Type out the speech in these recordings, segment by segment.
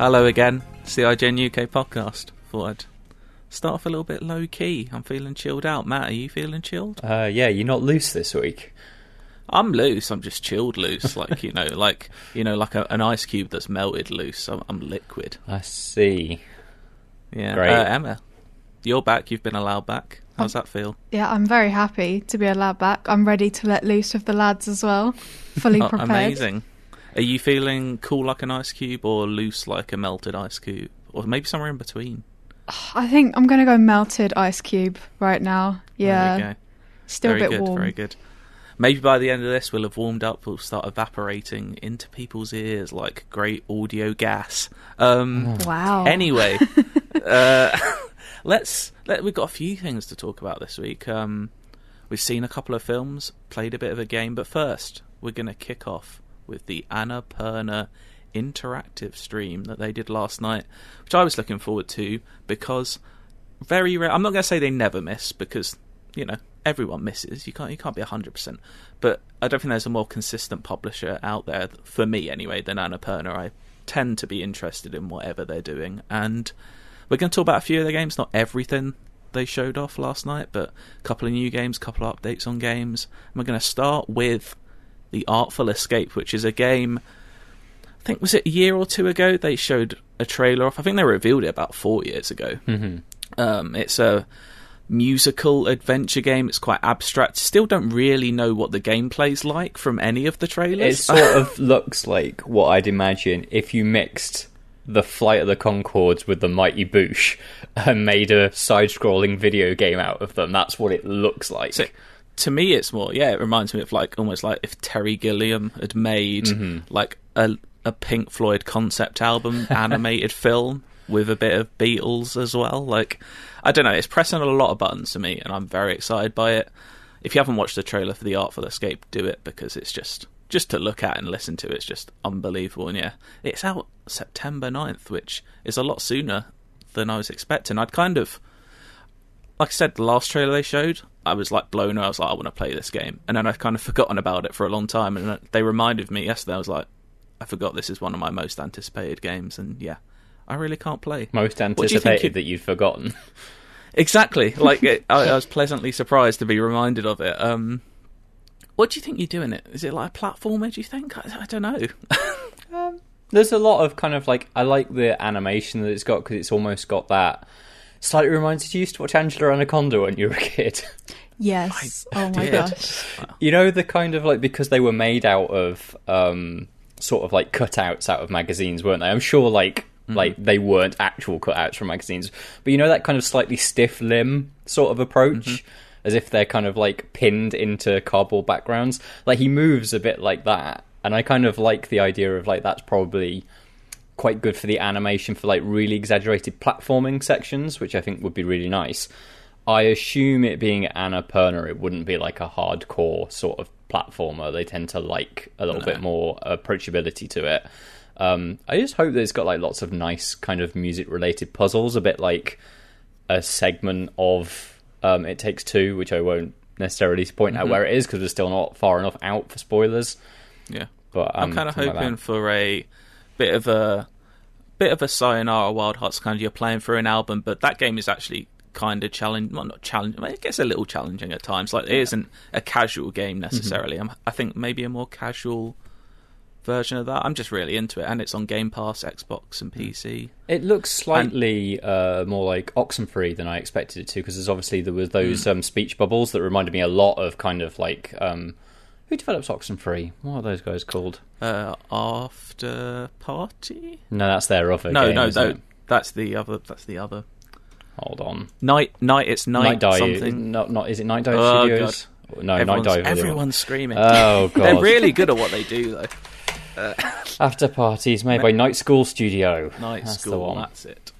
Hello again, CIGN UK podcast. Thought I'd start off a little bit low key. I'm feeling chilled out. Matt, are you feeling chilled? Uh, yeah, you're not loose this week. I'm loose. I'm just chilled loose, like you know, like you know, like a, an ice cube that's melted loose. I'm, I'm liquid. I see. Yeah, Great. Uh, Emma, you're back. You've been allowed back. How's that feel? Yeah, I'm very happy to be allowed back. I'm ready to let loose with the lads as well. Fully Oh, prepared. amazing. Are you feeling cool like an ice cube or loose like a melted ice cube, or maybe somewhere in between? I think I'm going to go melted ice cube right now. Yeah, we go. still very a bit good, warm. Very good. Maybe by the end of this, we'll have warmed up. We'll start evaporating into people's ears like great audio gas. Um, Wow. Anyway, uh, let's. Let, we've got a few things to talk about this week. Um, we've seen a couple of films, played a bit of a game, but first, we're going to kick off with the Annapurna interactive stream that they did last night, which I was looking forward to because very rare. I'm not going to say they never miss because you know everyone misses. You can't you can't be hundred percent. But I don't think there's a more consistent publisher out there for me anyway than Annapurna. I tend to be interested in whatever they're doing, and we're going to talk about a few of their games. Not everything they showed off last night, but a couple of new games, a couple of updates on games. And we're going to start with the Artful Escape, which is a game. I think was it a year or two ago they showed a trailer off. I think they revealed it about four years ago. hmm Um, it's a musical adventure game. It's quite abstract. Still don't really know what the gameplay's like from any of the trailers. It sort of looks like what I'd imagine if you mixed the Flight of the Conchords with the Mighty Boosh and made a side-scrolling video game out of them. That's what it looks like. So, to me, it's more. Yeah, it reminds me of like almost like if Terry Gilliam had made Mm-hmm. like a a Pink Floyd concept album animated film with a bit of Beatles as well. Like I don't know, it's pressing a lot of buttons to me, and I'm very excited by it. If you haven't watched the trailer for the Artful Escape, do it because it's just just to look at and listen to. It's just unbelievable, and yeah, it's out September 9th, which is a lot sooner than I was expecting. I'd kind of like I said, the last trailer they showed, I was like blown away. I was like, I want to play this game, and then I'd kind of forgotten about it for a long time. And they reminded me yesterday. I was like, I forgot this is one of my most anticipated games, and yeah, I really can't play. Most What do you think anticipated you- that you'd forgotten. Exactly, like it, I, I was pleasantly surprised to be reminded of it. Um, what do you think you're doing? it? Is it like a platformer? Do you think? I, I don't know. There's a lot of kind of like I like the animation that it's got because it's almost got that. Slightly reminds you. You used to watch Angela Anaconda when you were a kid. Yes. oh my did. gosh. You know the kind of like because they were made out of um sort of like cutouts out of magazines, weren't they? I'm sure like like they weren't actual cutouts from magazines, but you know that kind of slightly stiff limb sort of approach, as if they're kind of like pinned into cardboard backgrounds. Like he moves a bit like that, and I kind of like the idea of like that's probably quite good for the animation for like really exaggerated platforming sections, which I think would be really nice. I assume it being Annapurna, it wouldn't be like a hardcore sort of platformer. They tend to like a little bit more approachability to it. Um, I just hope that it's got like lots of nice kind of music related puzzles, a bit like a segment of um, It Takes Two, which I won't necessarily point out where it is because we're still not far enough out for spoilers. Yeah. But um, I'm kind of something like hoping for a bit of a bit of a Sayonara Wild Hearts kind of you're playing through an album, but that game is actually kind of challenging. Well, not challenging. It gets a little challenging at times. Like it isn't a casual game necessarily. Mm-hmm. I'm, I think maybe a more casual version of that. I'm just really into it, and it's on Game Pass, Xbox, and PC. It looks slightly uh, more like Oxenfree than I expected it to, because there's obviously there was those Hmm. um, speech bubbles that reminded me a lot of kind of like um, who develops Oxenfree? What are those guys called? Uh, after Party? No, that's their other. No, game, no, no. That's the other. That's the other. Hold on. Night, night. It's night. Night Dive. something. Not, not is it Night Dive Oh, Studios? No, everyone's, Night Dive. everyone's screaming. Oh god. They're really good at what they do, though. Afterparty's made by Night School Studio. Night That's school. That's it.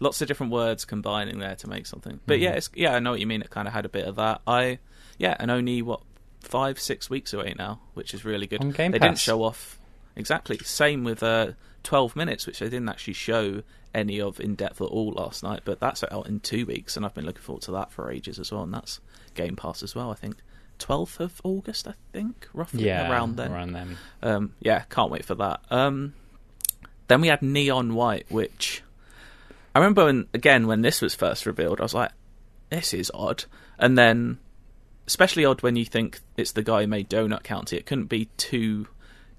Lots of different words combining there to make something. But yeah, it's, yeah, I know what you mean. It kind of had a bit of that. I yeah, and only what five, six weeks away now, which is really good. On Game they didn't show off exactly. Same with uh, twelve minutes, which they didn't actually show any of in depth at all last night. But that's out in two weeks, and I've been looking forward to that for ages as well. And that's Game Pass as well. I think twelfth of August. I think roughly Yeah, around then. Around then. Um, yeah, can't wait for that. Um, then we had Neon White, which I remember when, again when this was first revealed, I was like, "This is odd," and then especially odd when you think it's the guy who made Donut County. It couldn't be too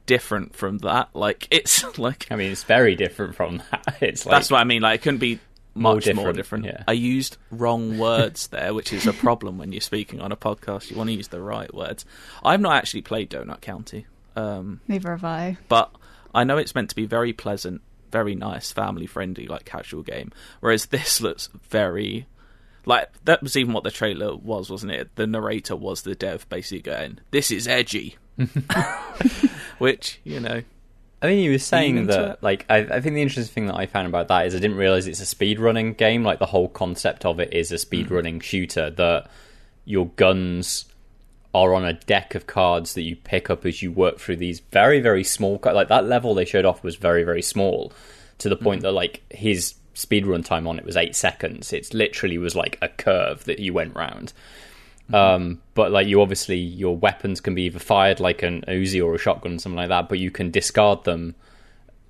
different from that. Like it's like I mean, it's very different from that. It's like that's what I mean. Like it couldn't be much more different, different. yeah. I used wrong words there, which is a problem when you're speaking on a podcast. You want to use the right words. I've not actually played Donut County, um, Neither have I. but I know it's meant to be very pleasant, very nice, family friendly, like casual game. Whereas this looks very like that was even what the trailer was, wasn't it? The narrator was the dev basically going, "This is edgy," which you know. I mean, he was saying that, it? like, I, I think the interesting thing that I found about that is I didn't realize it's a speed running game. Like, the whole concept of it is a speedrunning mm. shooter that your guns are on a deck of cards that you pick up as you work through these very, very small. Like, that level they showed off was very, very small to the point mm. that, like, his speedrun time on it was eight seconds. It literally was like a curve that you went round. Um, but like you obviously your weapons can be either fired like an Uzi or a shotgun or something like that, but you can discard them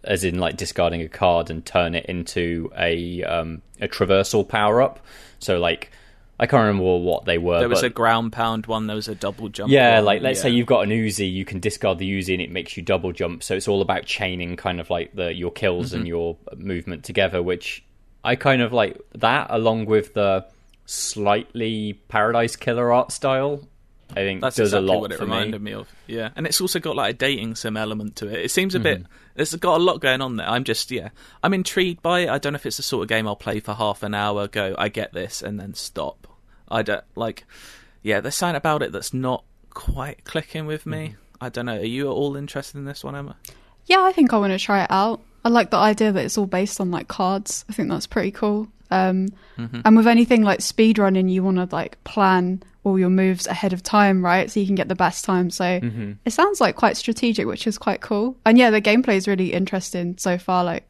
as in like discarding a card and turn it into a um, a traversal power up. So like I can't remember what they were. There was a ground pound one. There was a double jump. yeah, one, like let's say you've got an Uzi, you can discard the Uzi and it makes you double jump. So it's all about chaining kind of like the your kills Mm-hmm. and your movement together, which I kind of like that along with the slightly Paradise Killer art style. I think That's does exactly a lot what it reminded me. me. of. Yeah, and it's also got like a dating sim element to it. It seems a Mm-hmm. bit. It's got a lot going on there. I'm just yeah. I'm intrigued by it. I don't know if it's the sort of game I'll play for half an hour, go I get this, and then stop. I don't like. Yeah, there's something about it that's not quite clicking with me. Mm-hmm. I don't know. Are you at all interested in this one, Emma? Yeah, I think I want to try it out. I like the idea that it's all based on like cards. I think that's pretty cool. Um, And with anything like speedrunning, you want to like plan all your moves ahead of time, right? So you can get the best time. So it sounds like quite strategic, which is quite cool. And yeah, the gameplay is really interesting so far. Like,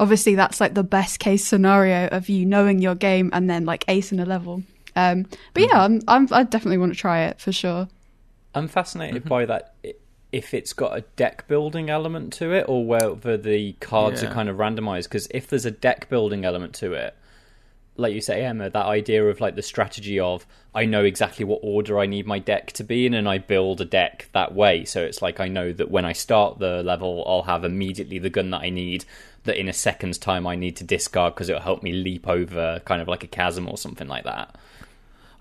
obviously, that's like the best case scenario of you knowing your game and then like ace acing a level. Um, but yeah, I'm, I'm, I definitely want to try it for sure. I'm fascinated Mm-hmm. by that. i- If it's got a deck building element to it, or whether the cards Yeah. are kind of randomized. Because if there's a deck building element to it, like you say, Emma, that idea of like the strategy of I know exactly what order I need my deck to be in, and I build a deck that way. So it's like I know that when I start the level, I'll have immediately the gun that I need. That in a second's time I need to discard because it'll help me leap over kind of like a chasm or something like that.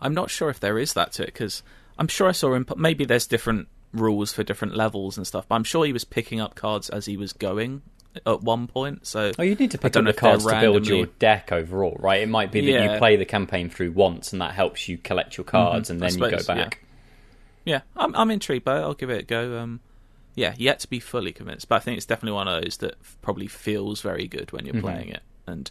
I'm not sure if there is that to it because I'm sure I saw him. Maybe there's different rules for different levels and stuff. But I'm sure he was picking up cards as he was going at one point. So Oh, you need to pick up the cards to build your deck overall, right? It might be that Yeah. you play the campaign through once, and that helps you collect your cards, and I then you go suppose, yeah. back. Yeah, I'm I'm intrigued by it. I'll give it a go. Um, yeah, yet to be fully convinced, but I think it's definitely one of those that probably feels very good when Mm-hmm. you're playing it, and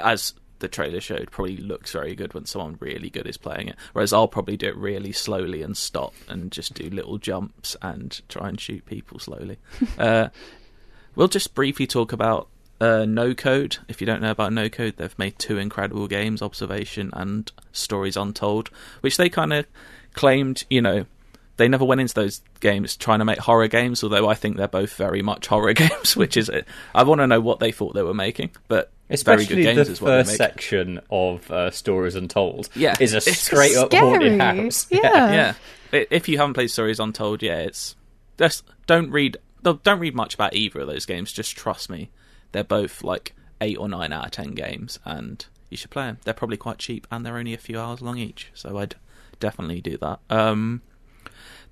as the trailer showed, probably looks very good when someone really good is playing it. Whereas I'll probably do it really slowly and stop and just do little jumps and try and shoot people slowly. uh, we'll just briefly talk about uh, No Code. If you don't know about No Code, they've made two incredible games, Observation and Stories Untold, which they kind of claimed, you know, they never went into those games trying to make horror games, although I think they're both very much horror games, which is it. I want to know what they thought they were making, but Especially very good games the is what first section of uh, Stories Untold Yeah, is a straight up Scary. haunted house. Yeah. yeah. I- If you haven't played Stories Untold, yeah, it's just don't read don't read much about either of those games. Just trust me, they're both like eight or nine out of ten games, and you should play them. They're probably quite cheap, and they're only a few hours long each, so I'd definitely do that. Um,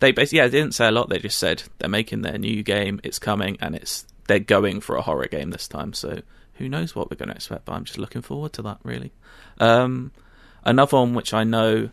they basically yeah, they didn't say a lot. They just said they're making their new game, it's coming, and it's they're going for a horror game this time. So who knows what we're going to expect? But I'm just looking forward to that. Really. Um, another one which I know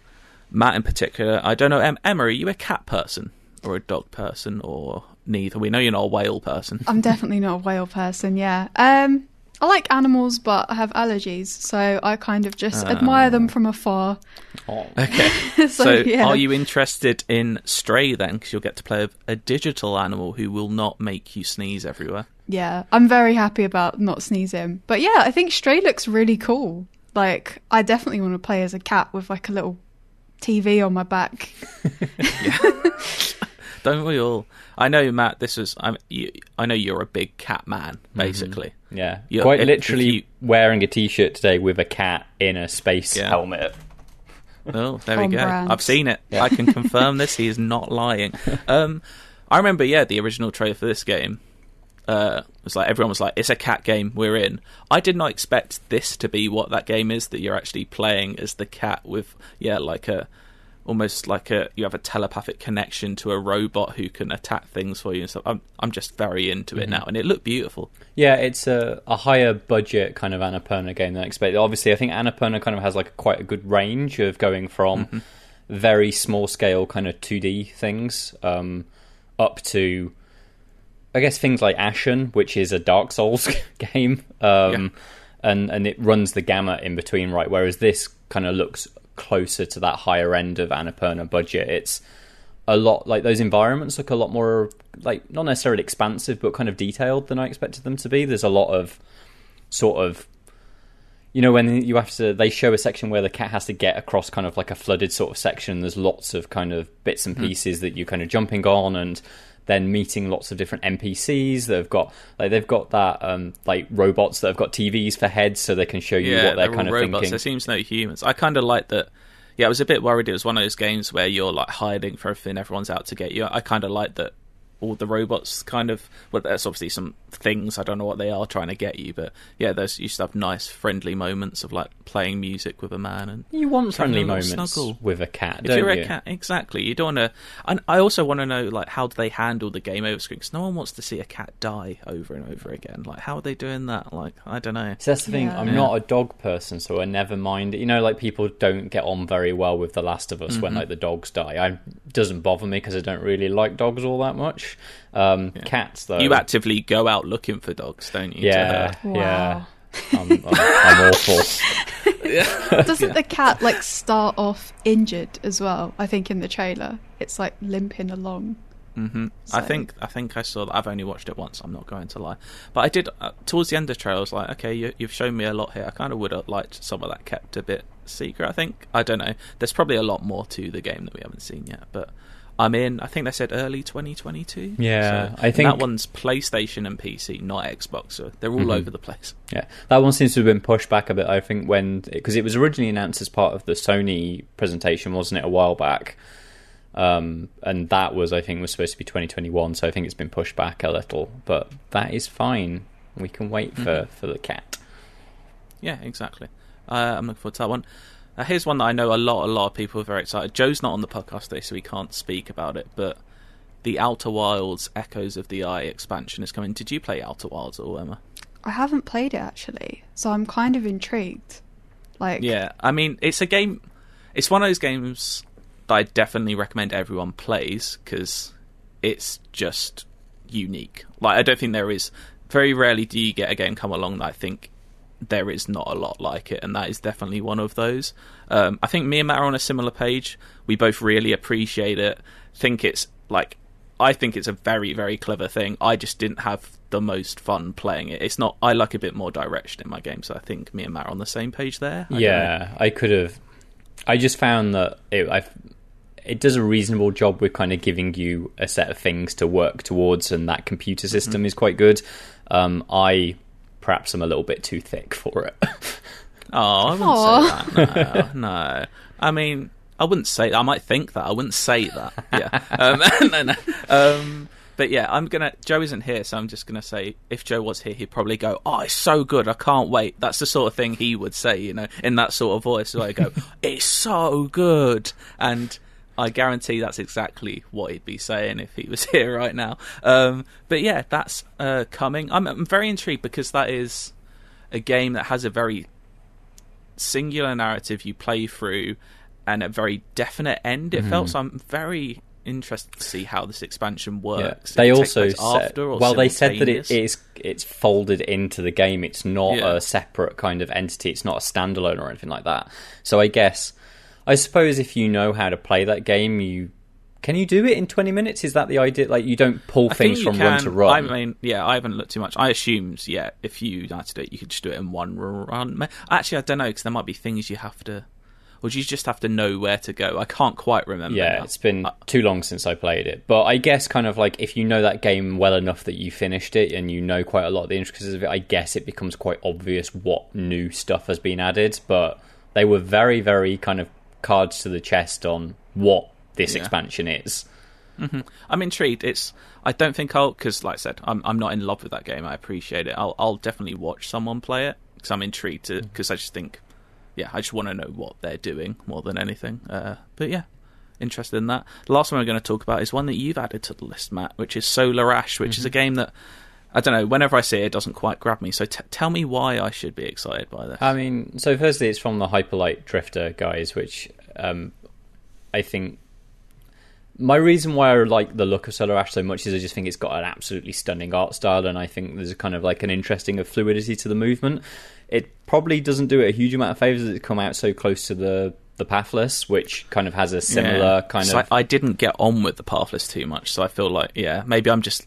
Matt in particular. I don't know. Em- Emma, are you a cat person or a dog person or neither? We know you're not a whale person. I'm definitely not a whale person. Yeah. Um, I like animals, but I have allergies, so I kind of just admire them from afar. Oh. Okay. so, So, yeah. are you interested in Stray then? Because you'll get to play a, a digital animal who will not make you sneeze everywhere. Yeah, I'm very happy about not sneezing. But yeah, I think Stray looks really cool. Like, I definitely want to play as a cat with like a little TV on my back. Don't we all? I know, Matt. This was. I'm, you, I know you're a big cat man, basically. Yeah, Yeah, quite if- literally if you- wearing a t-shirt today with a cat in a space Yeah. helmet. Oh, there we go. brand. I've seen it. I can confirm this. He is not lying. Um, I remember, yeah, the original trailer for this game. Uh, was like everyone was like, "It's a cat game. We're in." I did not expect this to be what that game is. That you're actually playing as the cat with, yeah, like a almost like a you have a telepathic connection to a robot who can attack things for you and stuff. I'm I'm just very into it now, and it looked beautiful. Yeah, it's a, a higher budget kind of Annapurna game than I expected. Obviously, I think Annapurna kind of has like quite a good range of going from very small scale kind of 2D things um, up to, I guess, things like Ashen, which is a Dark Souls game. Um, and, and it runs the gamut in between, right? Whereas this kind of looks closer to that higher end of Annapurna budget. It's a lot like those environments look a lot more like not necessarily expansive but kind of detailed than I expected them to be. There's a lot of sort of you know when you have to they show a section where the cat has to get across kind of like a flooded sort of section there's lots of kind of bits and hmm. pieces that you're kind of jumping on and then meeting lots of different NPCs that have got like they've got that um like robots that have got TVs for heads so they can show you yeah, what they're all kind of robots. thinking. There seems no humans. I kind of like that. Yeah, I was a bit worried. It was one of those games where you're like hiding for everything. Everyone's out to get you. I kind of like that. All the robots kind of well, there's obviously some things I don't know what they are trying to get you, but yeah, there's you used to have nice friendly moments of like playing music with a man and You want having a friendly little moments snuggle. with a cat, if don't you're you? a cat, exactly. You don't want to. And I also want to know, like, how do they handle the game over screen because no one wants to see a cat die over and over again. Like, how are they doing that? Like, I don't know. So that's the thing. Yeah. I'm Yeah. not a dog person, so I never mind. You know, like people don't get on very well with The Last of Us Mm-hmm. when like the dogs die. I doesn't bother me because I don't really like dogs all that much. Um, Cats though, You actively go out looking for dogs, don't you? yeah, herd? yeah. I'm, I'm, I'm awful. Doesn't the cat like start off injured as well? I think in the trailer, it's like limping along. hmm I think I think I saw that. I've only watched it once. I'm not going to lie, but I did uh, towards the end of the trailer. I was like, okay, you, you've shown me a lot here. I kind of would have liked some of that kept a bit secret. I think I don't know. There's probably a lot more to the game that we haven't seen yet, but. I'm in. I think they said early 2022. Yeah, So- I think- that one's PlayStation and PC, not Xbox. So they're all Mhm. over the place. Yeah, that one seems to have been pushed back a bit. I think when because it was originally announced as part of the Sony presentation, wasn't it, a while back? Um, and that was, I think, was supposed to be 2021. So I think it's been pushed back a little, but that is fine. We can wait for for the cat. Yeah, exactly. Uh, I'm looking forward to that one. Uh, here's one that I know a lot, a lot of people are very excited. Joe's not on the podcast today, so he can't speak about it. But the Outer Wilds Echoes of the Eye expansion is coming. Did you play Outer Wilds at all, Emma? I haven't played it actually, so I'm kind of intrigued. Like, Yeah, I mean, it's a game. It's one of those games that I definitely recommend everyone plays because it's just unique. Like, I don't think there is. Very rarely do you get a game come along that I think there is not a lot like it, and that is definitely one of those. Um, I think me and Matt are on a similar page. We both really appreciate it. Think it's like I think it's a very very clever thing. I just didn't have the most fun playing it. It's not. I like a bit more direction in my game, so I think me and Matt are on the same page there. I yeah, I could have. I just found that it, I've, it does a reasonable job with kind of giving you a set of things to work towards, and that computer system Mm-hmm. is quite good. Um, I perhaps I'm a little bit too thick for it. Oh, I wouldn't say that. No, no. I mean, I wouldn't say. I might think that. I wouldn't say that. Yeah. Um, no, no. Um, but yeah, I'm gonna. Joe isn't here, so I'm just gonna say, if Joe was here, he'd probably go, "Oh, it's so good! I can't wait." That's the sort of thing he would say, you know, in that sort of voice. Where I go, "It's so good," and I guarantee that's exactly what he'd be saying if he was here right now. Um, but yeah, that's uh, coming. I'm, I'm very intrigued because that is a game that has a very singular narrative you play through and a very definite end. It felt so. I'm very interested to see how this expansion works. If They also said, after or well, they said that it is it's folded into the game. It's not Yeah. a separate kind of entity. It's not a standalone or anything like that. So I guess, I suppose if you know how to play that game, you can you do it in twenty minutes? Is that the idea? Like you don't pull I things from run to run. I mean, yeah, I haven't looked too much. I assumed, yeah, if you do it, you could just do it in one run. Actually, I don't know because there might be things you have to. or do you just have to know where to go? I can't quite remember. Yeah, now. it's been uh, too long since I played it. But I guess kind of like if you know that game well enough that you finished it and you know quite a lot of the intricacies of it, I guess it becomes quite obvious what new stuff has been added. But they were very, very kind of cards to the chest on what this Yeah. expansion is. I'm intrigued. It's. I don't think I'll because, like I said, I'm I'm not in love with that game. I appreciate it. I'll I'll definitely watch someone play it because I'm intrigued Mm. because I just think, yeah, I just want to know what they're doing more than anything. Uh, but yeah, interested in that. The last one we're going to talk about is one that you've added to the list, Matt, which is Solar Ash, which Mm-hmm. is a game that. I don't know. Whenever I see it, it doesn't quite grab me. So t- tell me why I should be excited by this. I mean, so firstly, it's from the Hyperlight Drifter guys, which um, I think my reason why I like the look of Solar Ash so much is I just think it's got an absolutely stunning art style, and I think there's a kind of like an interesting of fluidity to the movement. It probably doesn't do it a huge amount of favors that it come out so close to the the Pathless, which kind of has a similar Yeah. kind So of. I, I didn't get on with the Pathless too much, so I feel like yeah, maybe I'm just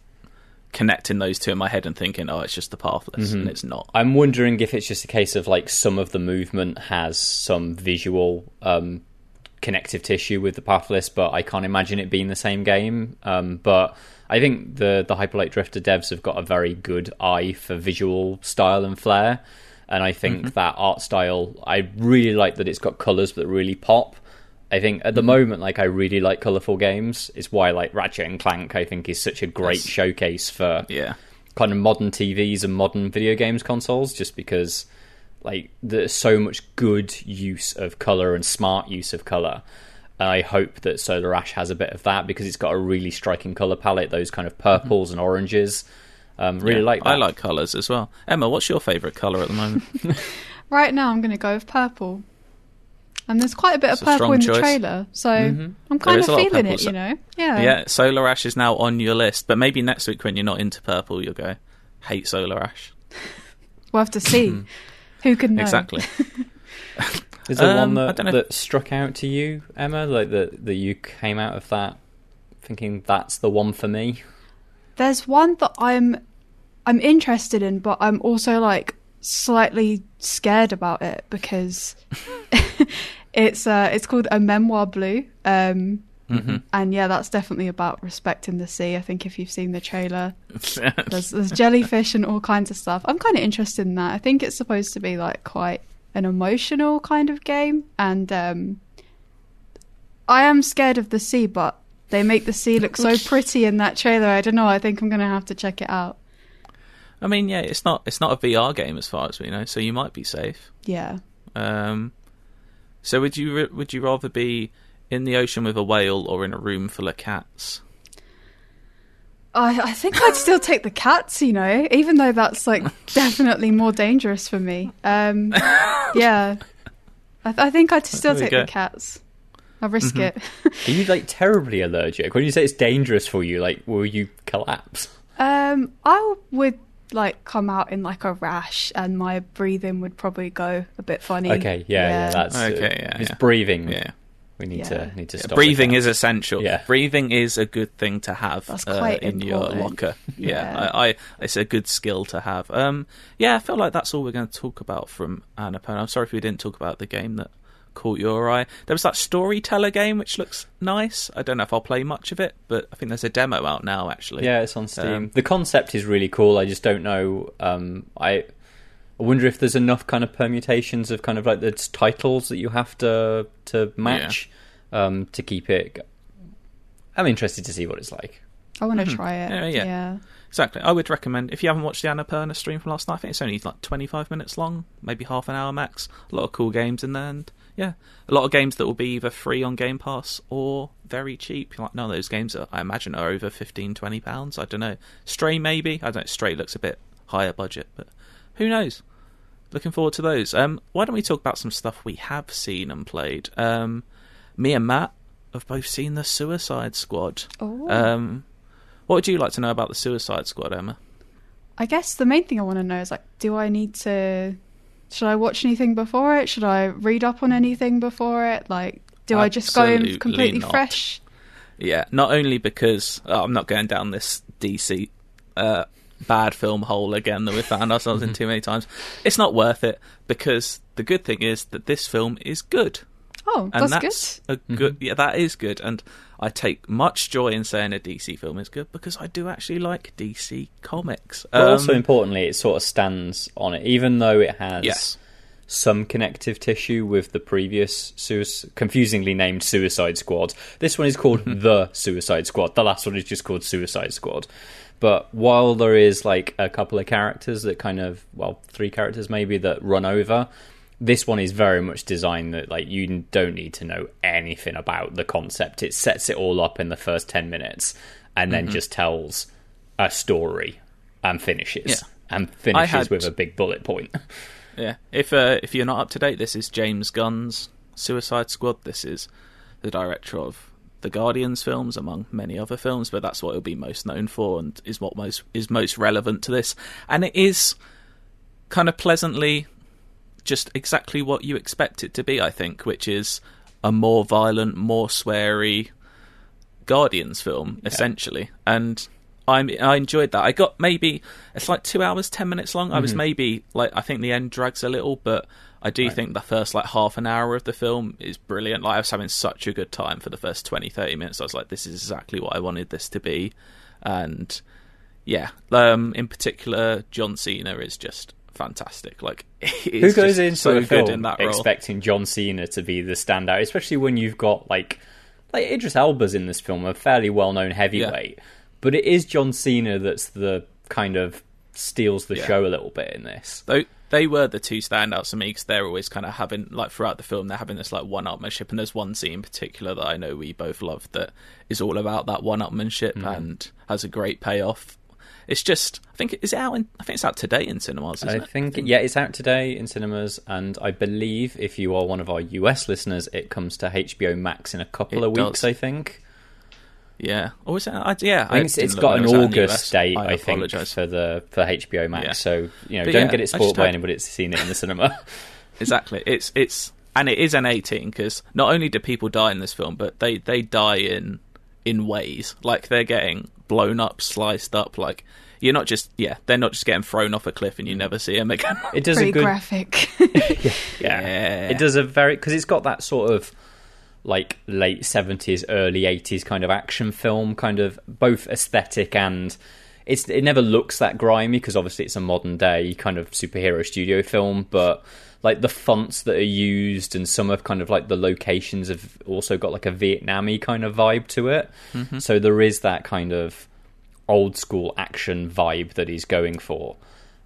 connecting those two in my head and thinking, oh, it's just the Pathless, Mm-hmm. and it's not. I'm wondering if it's just a case of like some of the movement has some visual um, connective tissue with the Pathless, but I can't imagine it being the same game. Um, but I think the the Hyperlight Drifter devs have got a very good eye for visual style and flair, and I think that art style. I really like that it's got colors that really pop. I think at the moment, like I really like colorful games. It's why like Ratchet and Clank, I think, is such a great Yes. showcase for Yeah. kind of modern TVs and modern video games consoles just because like there's so much good use of color and smart use of color. And I hope that Solar Ash has a bit of that because it's got a really striking color palette, those kind of purples and oranges. Um, really Yeah, like that. I like colours as well. Emma, what's your favourite colour at the moment? Right now, I'm going to go with purple. And there's quite a bit It's of purple strong in the choice. trailer, so I'm kind of a lot of feeling it, you know? Yeah. yeah, Solar Ash is now on your list, but maybe next week when you're not into purple, you'll go hate Solar Ash. We'll have to see. Who can know? Exactly. Is there Um, one that, that struck out to you, Emma? Like that that you came out of that thinking that's the one for me? There's one that I'm I'm interested in, but I'm also like slightly scared about it because it's uh it's called a memoir blue. Um Mm-hmm. and yeah, that's definitely about respecting the sea. I think if you've seen the trailer, there's there's jellyfish and all kinds of stuff. I'm kind of interested in that. I think it's supposed to be like quite an emotional kind of game, and um, I am scared of the sea, but they make the sea look so pretty in that trailer. I don't know. I think I'm gonna have to check it out. I mean, yeah, it's not it's not a VR game as far as we know, so you might be safe. Yeah. Um, so would you would you rather be in the ocean with a whale or in a room full of cats? I, I think I'd still take the cats, you know, even though that's like definitely more dangerous for me. Um, yeah, I, th- I think I'd still There take go. the cats. I'll risk it. Are you like terribly allergic? When you say it's dangerous for you, like will you collapse? Um, I would like come out in like a rash, and my breathing would probably go a bit funny. Okay, yeah, yeah, that's uh, Okay, yeah, It's yeah. breathing. Yeah. we need Yeah. to need to stop. Breathing is essential. Yeah. Breathing is a good thing to have That's uh, quite in your locker. Yeah, Yeah. I, I, it's a good skill to have. Um, yeah, I feel like that's all we're going to talk about from Annapurna. I'm sorry if we didn't talk about the game that caught your eye. There was that storyteller game which looks nice. I don't know if I'll play much of it, but I think there's a demo out now actually. Yeah, it's on Steam. Um, the concept is really cool. I just don't know. Um, I I wonder if there's enough kind of permutations of kind of like the titles that you have to to match um, to keep it. I'm interested to see what it's like. I want to try it. Mm-hmm. Yeah, yeah. Exactly. I would recommend if you haven't watched the Annapurna stream from last night. I think it's only like 25 minutes long, maybe half an hour max. A lot of cool games in there, and yeah, a lot of games that will be either free on Game Pass or very cheap. Like none of those games, are, I imagine, are over 15, 20 pounds. I don't know. Stray maybe. I don't. know. Stray looks a bit higher budget, but who knows? Looking forward to those. Um, why don't we talk about some stuff we have seen and played? Um, me and Matt have both seen the Suicide Squad. Oh. Um, what would you like to know about the Suicide Squad, Emma? I guess the main thing I want to know is like, do I need to? Should I watch anything before it? Should I read up on anything before it? Like, do I just go in completely not. fresh? Yeah, not only because oh, I'm not going down this DC uh, bad film hole again that we found ourselves in too many times. It's not worth it because the good thing is that this film is good. Oh, and that's, that's good. a good. Yeah, that is good, and I take much joy in saying a DC film is good because I do actually like DC comics. But also Um, importantly, it sort of stands on it, even though it has yes, some connective tissue with the previous sui- confusingly named Suicide Squad. This one is called The Suicide Squad. The last one is just called Suicide Squad. But while there is like a couple of characters that kind of, well, three characters maybe that run over, this one is very much designed that like you don't need to know anything about the concept. It sets it all up in the first 10 minutes and then just tells a story and finishes. Yeah. And finishes had- with a big bullet point. yeah. If uh, if you're not up to date, this is James Gunn's Suicide Squad. This is the director of the Guardians films, among many other films, but that's what he'll be most known for, and is what most is most relevant to this. And it is kind of pleasantly just exactly what you expect it to be, I think, which is a more violent, more sweary Guardians film, essentially. And I I enjoyed that. I got maybe it's like two hours, ten minutes long. I was maybe like I think the end drags a little, but I do think the first like half an hour of the film is brilliant. Like I was having such a good time for the first 20, 30 minutes. I was like, this is exactly what I wanted this to be, and yeah, um, in particular, John Cena is just fantastic. Like Who goes into so a good film in that role? expecting John Cena to be the standout, especially when you've got like like Idris Elba's in this film, a fairly well-known heavyweight, but it is John Cena that's the kind of steals the Yeah. show a little bit in this. Though they were the two standouts for me because they're always kind of having like throughout the film they're having this like one-upmanship, and there's one scene in particular that I know we both love that is all about that one-upmanship Mm-hmm. and has a great payoff. It's just I think is it out in I think it's out today in cinemas. I it? think, yeah, it's out today in cinemas, and I believe if you are one of our US listeners, it comes to HBO Max in a couple of weeks. does. I think. Yeah, or is it? I, yeah, I think it's, it's got an it was out in the August date, I, I, think, apologise. for the for HBO Max. Yeah. So you know, But don't yeah, get it spoiled by anybody that's seen it in the cinema. exactly. It's it's and it is an 18 because not only do people die in this film, but they they die in in ways like they're getting blown up, sliced up. Like you're not just yeah, they're not just getting thrown off a cliff and you mm. never see them again. It does Pretty a good graphic. yeah. Yeah. It does a very because it's got that sort of like late seventies, early eighties kind of action film, kind of both aesthetic and it's it never looks that grimy because obviously it's a modern day kind of superhero studio film, but like the fonts that are used and some of kind of like the locations have also got like a Vietnamese kind of vibe to it. So there is that kind of old school action vibe that he's going for.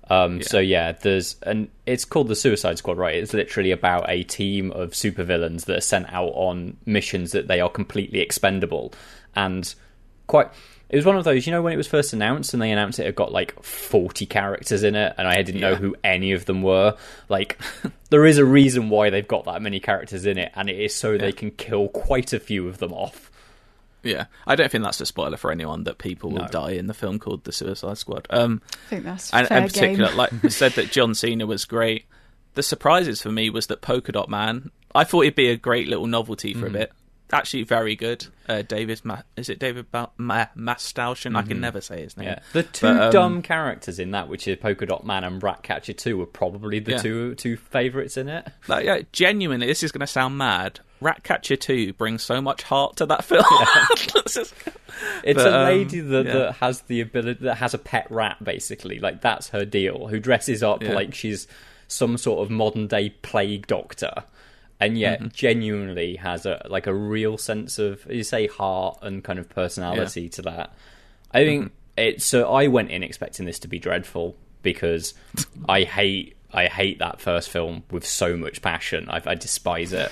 Um, So yeah, there's and it's called the Suicide Squad, right? It's literally about a team of supervillains that are sent out on missions that they are completely expendable, and quite. It was one of those, you know, when it was first announced and they announced it had got like 40 characters in it, and I didn't know who any of them were. Like, there is a reason why they've got that many characters in it, and it is so they can kill quite a few of them off. yeah, I don't think that's a spoiler for anyone that people will No. die in the film called The Suicide Squad. Um, I think that's and fair in particular, game. like we said that John Cena was great. The surprises for me was that Polka Dot Man. I thought it'd be a great little novelty for a bit. Actually, very good. Uh, David, Ma- is it David ba- Ma- Mastauschen? I can never say his name. Yeah, the two But, um, dumb characters in that, which is Polka Dot Man and Ratcatcher Two, were probably the Yeah. two two favourites in it. Like, yeah, genuinely, this is going to sound mad. Ratcatcher 2 brings so much heart to that film. It's just- It's But, a um, lady that, yeah. that has the ability that has a pet rat, basically. Like that's her deal. Who dresses up Yeah. like she's some sort of modern day plague doctor, and yet Mm-hmm. genuinely has a like a real sense of you say heart and kind of personality to that. I think Mm-hmm. it's so. I went in expecting this to be dreadful because I hate I hate that first film with so much passion. I, I despise it.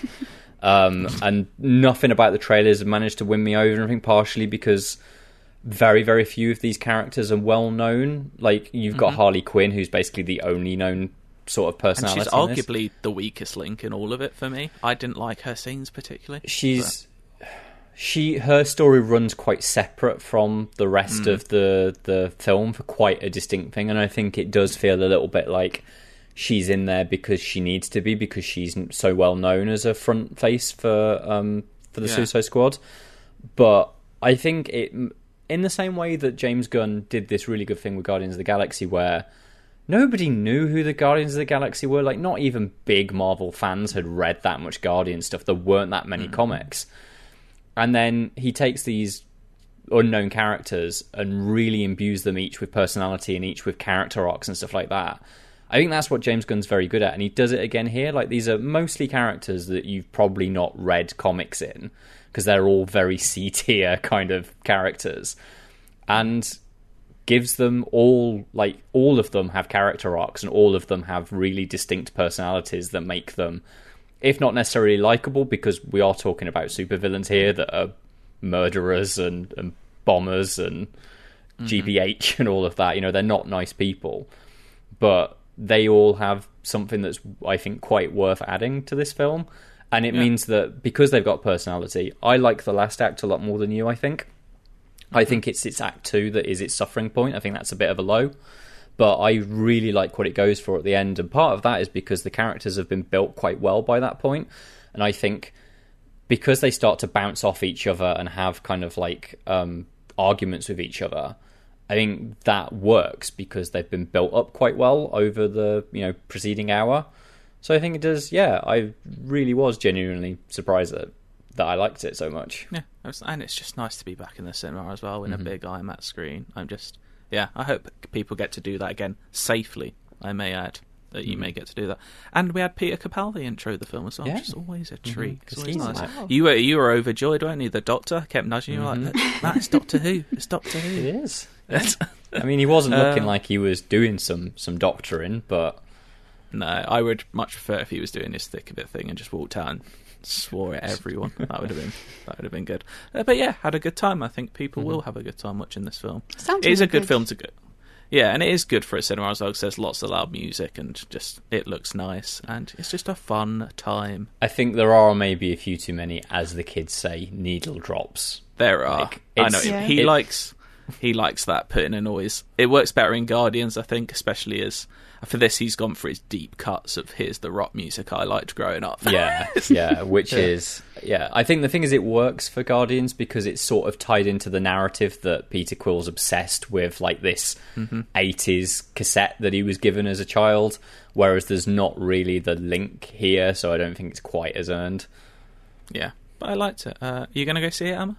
Um, and nothing about the trailers have managed to win me over. I think partially because very, very few of these characters are well known. Like you've got Harley Quinn, who's basically the only known sort of Mm-hmm. and personality. she's arguably the weakest link in all of it for me. I didn't like her scenes particularly. she's she her story runs quite separate from the rest Mm. of the the film for quite a distinct thing, and I think it does feel a little bit like she's in there because she needs to be because she's so well known as a front face for um for the Yeah. Suicide Squad. But I think it in the same way that James Gunn did this really good thing with Guardians of the Galaxy, where nobody knew who the Guardians of the Galaxy were. Like, not even big Marvel fans had read that much Guardian stuff. There weren't that many hmm. comics. And then he takes these unknown characters and really imbues them each with personality and each with character arcs and stuff like that. I think that's what James Gunn's very good at, and he does it again here. Like these are mostly characters that you've probably not read comics in because they're all very C tier kind of characters, and gives them all like all of them have character arcs and all of them have really distinct personalities that make them, if not necessarily likable, because we are talking about supervillains here that are murderers and, and bombers and mm-hmm. GBH and all of that. You know, they're not nice people, but they all have something that's I think quite worth adding to this film. And it Yeah. means that because they've got personality, I like the last act a lot more than you. I think. I think it's its act two that is its suffering point. I think that's a bit of a low, but I really like what it goes for at the end. And part of that is because the characters have been built quite well by that point. and I think because they start to bounce off each other and have kind of like um, arguments with each other, I think that works because they've been built up quite well over the you know preceding hour. So I think it does. Yeah, I really was genuinely surprised that that I liked it so much. Yeah, and it's just nice to be back in the cinema as well in Mm-hmm. a big IMAX screen. I'm just, yeah, I hope people get to do that again safely. I may add that you may get to do that. And we had Peter Capaldi intro the film as well, Mm-hmm. Yeah. which is always a treat. It's 'cause always nice. in that. You were you were overjoyed, weren't you? The Doctor kept nudging you like, "That is Doctor Who. It's Doctor Who." It is. I mean, he wasn't looking Uh, like he was doing some some doctoring, but no, I would much prefer if he was doing his thick of it thing and just walked out and swore at everyone. that would have been that would have been good. Uh, but yeah, had a good time. I think people Mm-hmm. will have a good time watching this film. Sounds it is a good, good. film to go. Yeah, and it is good for a cinema as well because there's lots of loud music and just it looks nice and it's just a fun time. I think there are maybe a few too many, as the kids say, needle drops. There are. Like, I know Yeah. he it- likes he likes that putting a noise. It works better in Guardians, I think, especially as for this he's gone for his deep cuts of here's the rock music I liked growing up. Yeah, yeah, which is yeah. I think the thing is, it works for Guardians because it's sort of tied into the narrative that Peter Quill's obsessed with, like this mm-hmm. '80s cassette that he was given as a child. Whereas there's not really the link here, so I don't think it's quite as earned. yeah. But I liked it. Uh, you gonna go see it, Emma?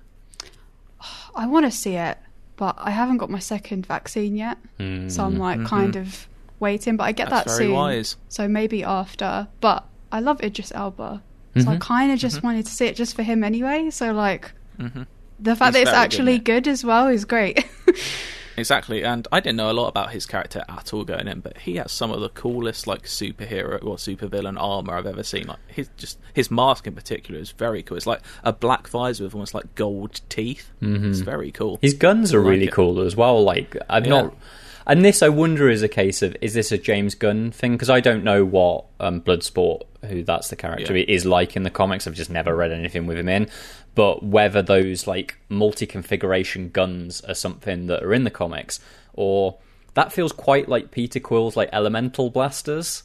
I want to see it, but I haven't got my second vaccine yet, hmm. so I'm like mm-hmm. kind of waiting. But I get Mm-hmm. That's that very soon, wise. so maybe after. But I love Idris Elba, so Mm-hmm. I kind of just wanted to see it just for him anyway. So like, the He's fact that it's very good, actually good as well is great. Exactly, and I didn't know a lot about his character at all going in, but he has some of the coolest like superhero or supervillain armor I've ever seen. Like his just his mask in particular is very cool. It's like a black visor with almost like gold teeth. It's very cool. His guns are I like really it. cool as well. Like I've Yeah. not, and this I wonder is a case of is this a James Gunn thing? Because I don't know what um, Bloodsport, who that's the character, Yeah. is like in the comics. I've just never read anything with him in. But whether those like multi-configuration guns are something that are in the comics, or that feels quite like Peter Quill's like elemental blasters.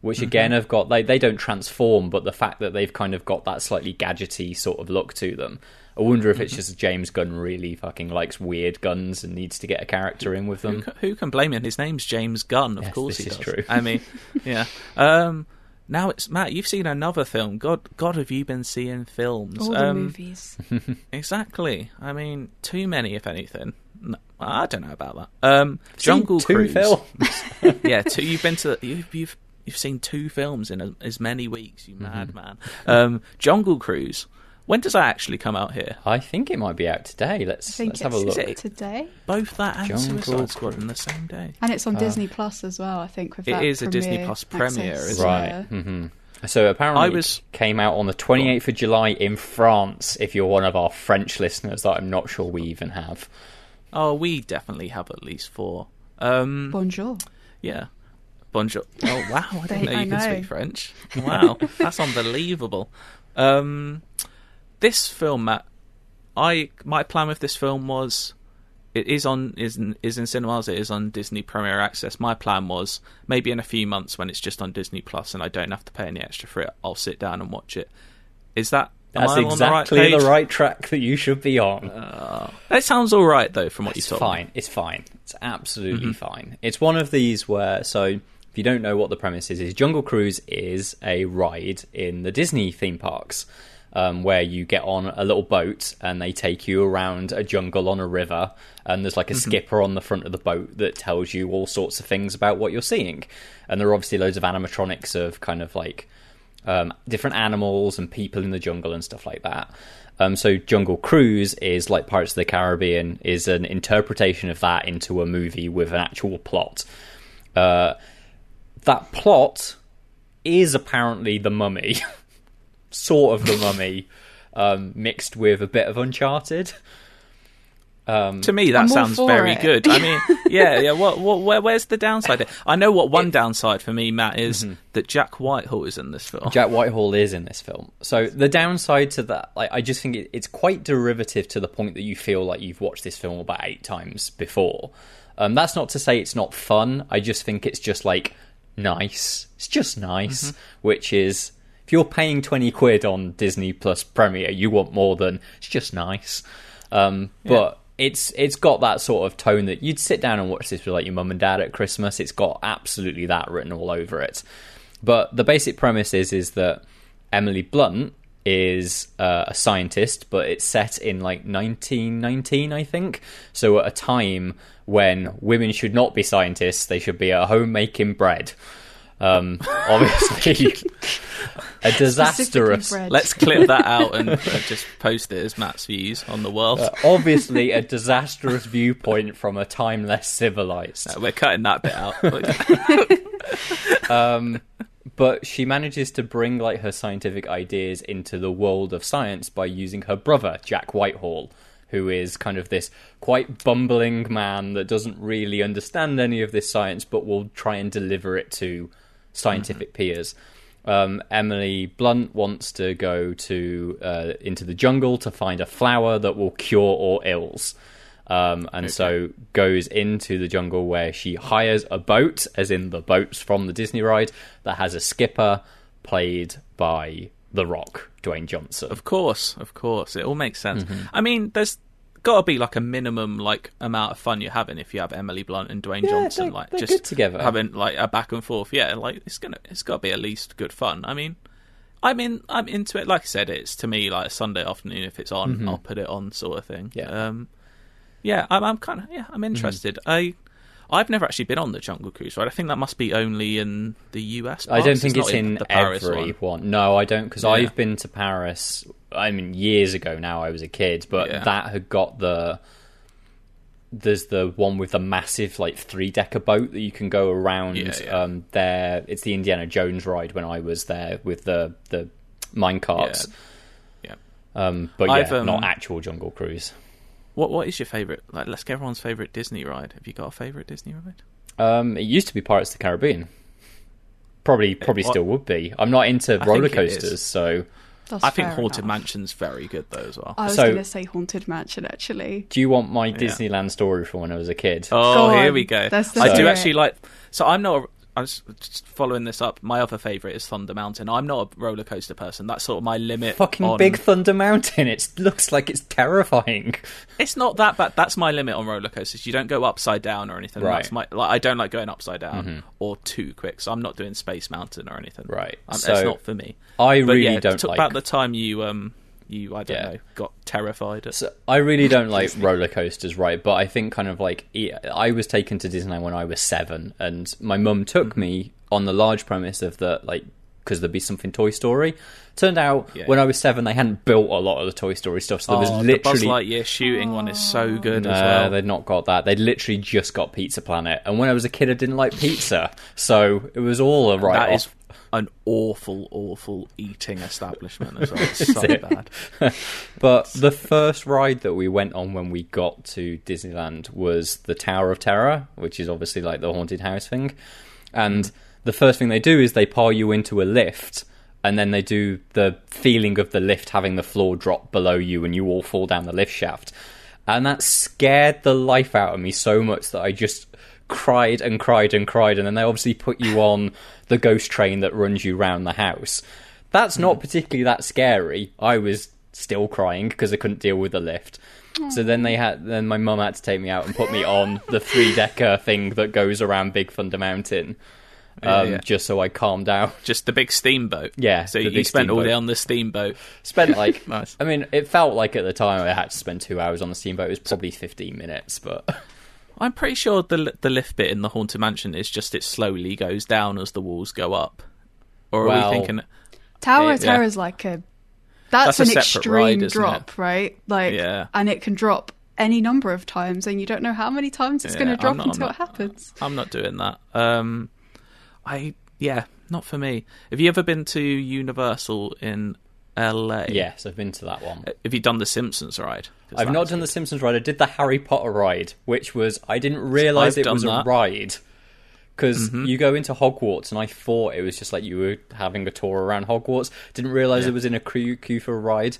Which Mm-hmm. again have got they they don't transform, but the fact that they've kind of got that slightly gadgety sort of look to them, I wonder if Mm-hmm. it's just James Gunn really fucking likes weird guns and needs to get a character in with them. ca- who can blame him? His name's James Gunn, of Yes, course this he is does. true. I mean, yeah. Um, now it's Matt. You've seen another film. God, God, have you been seeing films? All the um, movies. Exactly. I mean, too many, if anything. No, I don't know about that. Um, Seen Jungle two Cruise. films. yeah, two, you've been to you've you've you've seen two films in a, as many weeks. You madman. Um, Jungle Cruise. When does that actually come out here? I think it might be out today. Let's think let's have a it's look. it- today, Both that and Jungle Suicide Squad Cruise. in the same day. and Uh, it's on Disney Plus as well. I think with It that is a Disney premiere Plus premiere, access, isn't it? Right. yeah. hmm So apparently, I was- it came out on the 28th of July in France. If you're one of our French listeners, that I'm not sure we even have. Oh, we definitely have at least four. Um, Bonjour. yeah. Bonjour. Oh wow! I didn't know I you can know. speak French. Wow, that's unbelievable. Um, this film, Matt. I my plan with this film was it is on is in, is in cinemas. It is on Disney Premier Access. My plan was maybe in a few months when it's just on Disney Plus and I don't have to pay any extra for it, I'll sit down and watch it. Is that That's exactly the right, the right track that you should be on. Uh, that sounds all right though, from what you told me. fine. It's fine. It's absolutely mm-hmm. fine. It's one of these where, so if you don't know what the premise is, is Jungle Cruise is a ride in the Disney theme parks. Um, where you get on a little boat and they take you around a jungle on a river, and there's like a skipper on the front of the boat that tells you all sorts of things about what you're seeing. And there are obviously loads of animatronics of kind of like um, different animals and people in the jungle and stuff like that. Um, so Jungle Cruise is like Pirates of the Caribbean, is an interpretation of that into a movie with an actual plot. Uh, that plot is apparently the Mummy, sort of the Mummy, um, mixed with a bit of Uncharted. To me, that sounds very it. good. I mean, yeah, yeah. What, what, where, where's the downside? I know what one downside for me, Matt, is that Jack Whitehall is in this film. Jack Whitehall is in this film. So the downside to that, like, I just think it, it's quite derivative to the point that you feel like you've watched this film about eight times before. Um, that's not to say it's not fun. I just think it's just like nice. It's just nice, which is if you're paying twenty quid on Disney Plus Premiere, you want more than it's just nice. Um, but it's it's got that sort of tone that you'd sit down and watch this with like your mum and dad at Christmas. It's got absolutely that written all over it. But the basic premise is is that Emily Blunt is uh, a scientist, but it's set in like 1919, I think. So at a time when women should not be scientists, they should be at home making bread. Um, obviously, a disastrous, Let's clip that out and uh, just post it as Matt's views on the world. obviously a disastrous viewpoint from a time less civilized. No, we're cutting that bit out. but she manages to bring like her scientific ideas into the world of science by using her brother Jack Whitehall who is kind of this quite bumbling man that doesn't really understand any of this science but will try and deliver it to scientific peers um, Emily Blunt wants to go to uh, into the jungle to find a flower that will cure all ills, um, and so goes into the jungle where she hires a boat, as in the boats from the Disney ride, that has a skipper played by The Rock, Dwayne Johnson. Of course, of course, it all makes sense. Mm-hmm. I mean, there's got to be like a minimum like amount of fun you're having if you have Emily Blunt and Dwayne Yeah, Johnson they- like they're just together. having like a back and forth. Yeah, like it's gonna it's got to be at least good fun. I mean, I mean, I'm into it. Like I said, it's to me like a Sunday afternoon. If it's on, I'll put it on, sort of thing. Mm-hmm. Yeah. Mm-hmm. um, yeah. I'm, I'm kind of yeah, I'm interested. I. I've never actually been on the Jungle Cruise, right? I think that must be only in the US. I don't think it's, not in the Paris every one. one. No, I don't, because Yeah. I've been to Paris. I mean, years ago now. I was a kid, but Yeah. that had got the. There's the one with the massive like three decker boat that you can go around. Yeah, yeah. Um, there, it's the Indiana Jones ride when I was there with the the mine carts. Yeah. Um, but yeah, I've, um, not actual Jungle Cruise. What What is your favorite? Like, let's get everyone's favorite Disney ride. Have you got a favorite Disney ride? Um, it used to be Pirates of the Caribbean. Probably, probably what- still would be. I'm not into think roller coasters, so That's I think Haunted enough. Mansion's very good though as well. I was So- going to say Haunted Mansion, actually. do you want my Disneyland story from when I was a kid? Oh, Go here on. we go. Let's- I let's do do actually like. So I'm not. a- I was just following this up. My other favorite is Thunder Mountain. I'm not a roller coaster person. That's sort of my limit. fucking on- big Thunder Mountain. It looks like it's terrifying. It's not that bad. That's my limit on roller coasters. You don't go upside down or anything. Right. My. Like, I don't like going upside down or too quick. So I'm not doing Space Mountain or anything. Right. Um, So- that's not for me. I But really yeah, don't talk like. about the time you um you I don't Yeah. know got terrified. At, So I really don't like roller coasters, right? But I think kind of like I was taken to Disneyland when I was seven, and my mum took Mm-hmm. me on the large premise of that, like, because there'd be something Toy Story. Turned out Yeah. when I was seven, they hadn't built a lot of the Toy Story stuff, so there oh, was the Buzz Lightyear shooting one is so good as Uh, well. they'd not got that. They'd literally just got Pizza Planet, and when I was a kid, I didn't like pizza, so it was all a right. That is. An awful, awful eating establishment as well. It's so bad. But the first ride that we went on when we got to Disneyland was the Tower of Terror, which is obviously like the haunted house thing. And mm. the first thing they do is they pile you into a lift, and then they do the feeling of the lift having the floor drop below you, and you all fall down the lift shaft. And that scared the life out of me so much that I just cried and cried and cried. And then they obviously put you on the ghost train that runs you round the house. That's not particularly that scary. I was still crying because I couldn't deal with the lift. So then they had then my mum had to take me out and put me on the three decker thing that goes around Big Thunder Mountain. Um, yeah. just so I calmed down. Just the big steamboat. Yeah, So you spent all day on the steamboat. Spent like Nice. I mean, it felt like at the time I had to spend two hours on the steamboat. It was probably fifteen minutes, but I'm pretty sure the the lift bit in the haunted mansion is just it slowly goes down as the walls go up. Or are Well, we thinking? Tower Yeah. of Terror is like a that's, That's an separate extreme ride, isn't drop, right? Like, Yeah. and it can drop any number of times, and you don't know how many times it's Yeah, going to drop not- until not- it happens. I'm not doing that. Um, I yeah, not for me. Have you ever been to Universal in LA? yes, I've been to that one. Have you done the Simpsons ride? I've not done the. Simpsons ride. I did the Harry Potter ride, which was I didn't realize I've it was a that. Mm-hmm. ride because you go into Hogwarts, and I thought it was just like you were having a tour around Hogwarts. Didn't realize Yeah. it was in a queue, queue for a ride.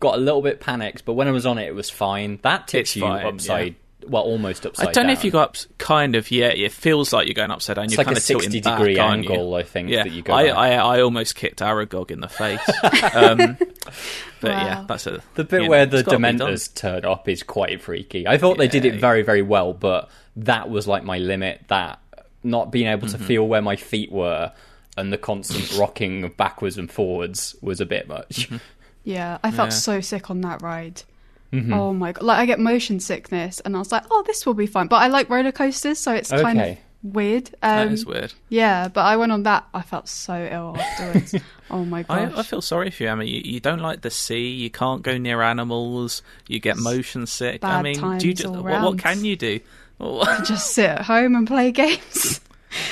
Got a little bit panicked, but when I was on it, it was fine. That tips It's you fine, upside, well, almost upside. I don't know down. if you go up. Kind of, yeah. It feels like you're going upside down. It's you're like kind a of tilting 60 degree aren't angle, I think, Yeah, that you go. I. I I almost kicked Aragog in the face. um, but yeah, that's a The bit you know, where the it's gotta be done. Dementors turn up is quite freaky. I thought they did it very, very well, but that was like my limit. That not being able Mm-hmm. to feel where my feet were and the constant rocking backwards and forwards was a bit much. Mm-hmm. Yeah, I felt Yeah. so sick on that ride. Mm-hmm. Oh my god! Like I get motion sickness, and I was like, "Oh, this will be fine." But I like roller coasters, so it's kind of weird. That Um, is weird. Yeah, but I went on that. I felt so ill afterwards. oh my I, gosh! I feel sorry for you, Emma. You, you don't like the sea. You can't go near animals. You get motion sick. I bad mean, do you times just, all what, what can you do? Just sit at home and play games.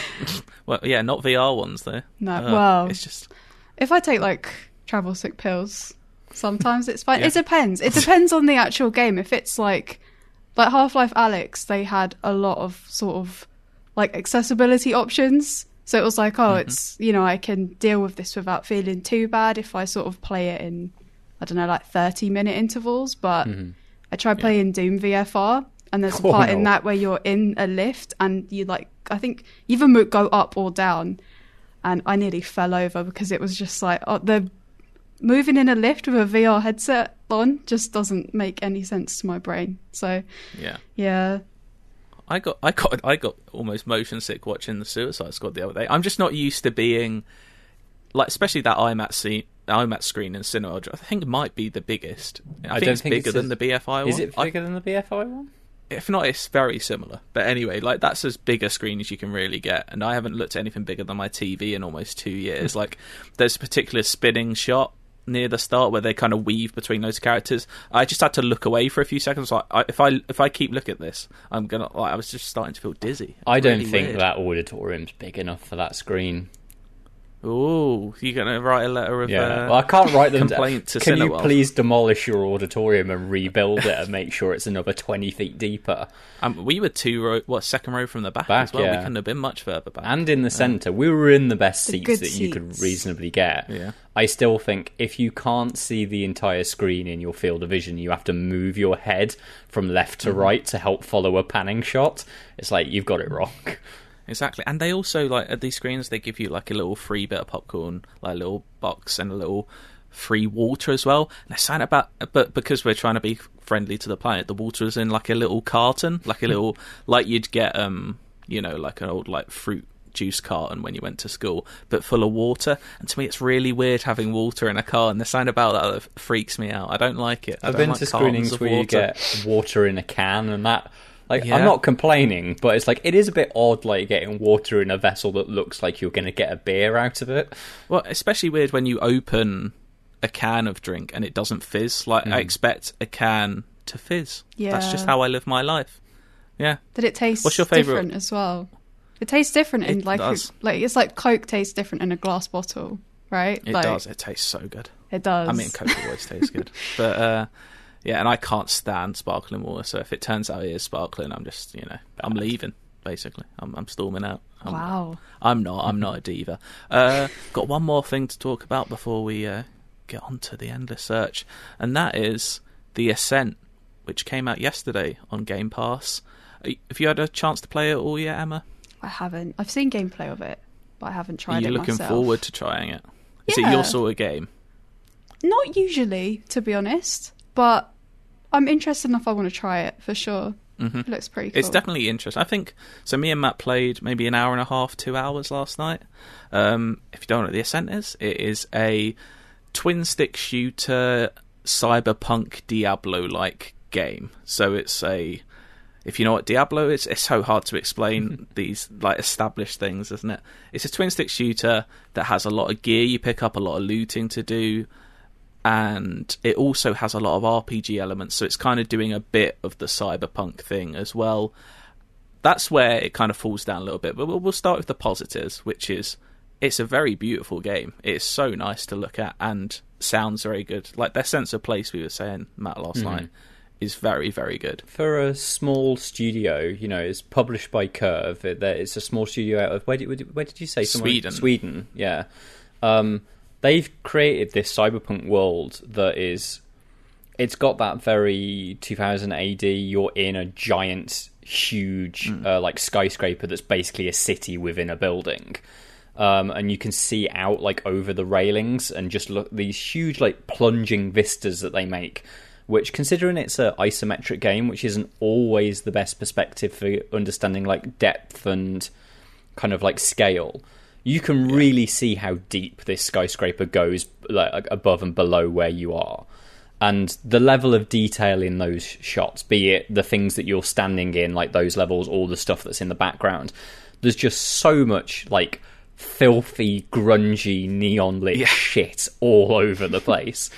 well, yeah, not VR ones though. No, Uh, well, it's just if I take like travel sick pills, sometimes it's fine. Yeah. It depends. It depends on the actual game. If it's like like Half Life Alyx, they had a lot of sort of like accessibility options. So it was like, oh, mm-hmm. it's you know, I can deal with this without feeling too bad if I sort of play it in I don't know, like thirty minute intervals. But mm-hmm. I tried playing Doom VFR and there's a Oh, part in that where you're in a lift and you like I think you either mo- go up or down and I nearly fell over because it was just like oh, the moving in a lift with a VR headset on just doesn't make any sense to my brain. So yeah. yeah, I got I got I got almost motion sick watching the Suicide Squad the other day. I'm just not used to being like, especially that IMAX scene. IMAX screen in cinema, I think it might be the biggest. I, think don't it's think bigger it's than as- the BFI one. Is one. it I- bigger than the BFI one? if not, it's very similar. But anyway, like that's as big a screen as you can really get, and I haven't looked at anything bigger than my TV in almost two years. like, there's a particular spinning shot near the start where they kind of weave between those characters. I just had to look away for a few seconds. Like, I, if I if I keep looking at this, I'm gonna. Like, I was just starting to feel dizzy. I don't Really think weird. that auditorium's big enough for that screen. Ooh, you're gonna write a letter of Yeah, uh, well, I can't write them. complaint to Can you please demolish your auditorium and rebuild it and make sure it's another twenty feet deeper? Um, we were two row, what second row from the back, Back, as well. yeah. We couldn't have been much further back. And in the centre, we were in the best The seats good that you could reasonably get. Yeah. I still think if you can't see the entire screen in your field of vision, you have to move your head from left Mm-hmm. to right to help follow a panning shot. It's like you've got it wrong. Exactly, and they also like at these screens they give you like a little free bit of popcorn, like a little box and a little free water as well. And I sign about, but because we're trying to be friendly to the planet, the water is in like a little carton, like a little like you'd get um you know like an old like fruit juice carton when you went to school, but full of water. And to me, it's really weird having water in a car, and the sign about that that freaks me out. I don't like it. I I've been like to screenings where you get water in a can and that. Like Yeah. I'm not complaining, but it's like it is a bit odd, like getting water in a vessel that looks like you're going to get a beer out of it. Well, especially weird when you open a can of drink and it doesn't fizz. Like Mm. I expect a can to fizz. Yeah, That's just how I live my life. Yeah. Did it taste What's your favourite- different as well? It tastes different in It like a, does. like it's like Coke tastes different in a glass bottle, right? It like, does. It tastes so good. It does. I mean, Coke always tastes good, but uh, yeah, and I can't stand sparkling water. So if it turns out it is sparkling, I'm just you know I'm leaving. Basically, I'm, I'm storming out. I'm, wow. I'm not. I'm not a diva. Uh, got one more thing to talk about before we uh, get on to the endless search, and that is the Ascent, which came out yesterday on Game Pass. Have you had a chance to play it all yet, Emma? I haven't. I've seen gameplay of it, but I haven't tried it yet. Are you it looking myself. forward to trying it? Is it your sort of game? Not usually, to be honest, but I'm interested enough. I want to try it for sure. Mhm. It looks pretty cool. It's definitely interesting. I think so. Me and Matt played maybe an hour and a half, two hours last night. Um, if you don't know what the Ascent is, it is a twin stick shooter, cyberpunk Diablo-like game. So it's a if you know what Diablo is, it's so hard to explain these like established things, isn't it? It's a twin stick shooter that has a lot of gear you pick up, a lot of looting to do, and it also has a lot of RPG elements, so it's kind of doing a bit of the cyberpunk thing as well. That's where it kind of falls down a little bit, but we'll, we'll start with the positives, which is it's a very beautiful game. It's so nice to look at and sounds very good. Like their sense of place, we were saying, Matt, last night, is very, very good. For a small studio, you know, it's published by Curve. It, it's a small studio out of where did, where did you say? Somewhere- Sweden. Sweden, yeah. Um, they've created this cyberpunk world that is. It's got that very 2000 AD. You're in a giant, huge, uh, like skyscraper that's basically a city within a building. Um, and you can see out like over the railings and just look these huge like plunging vistas that they make which considering it's a isometric game which isn't always the best perspective for understanding like depth and kind of like scale you can really see how deep this skyscraper goes like above and below where you are. And the level of detail in those shots be it the things that you're standing in like those levels or the stuff that's in the background there's just so much like filthy grungy neon lit Yeah. shit all over the place.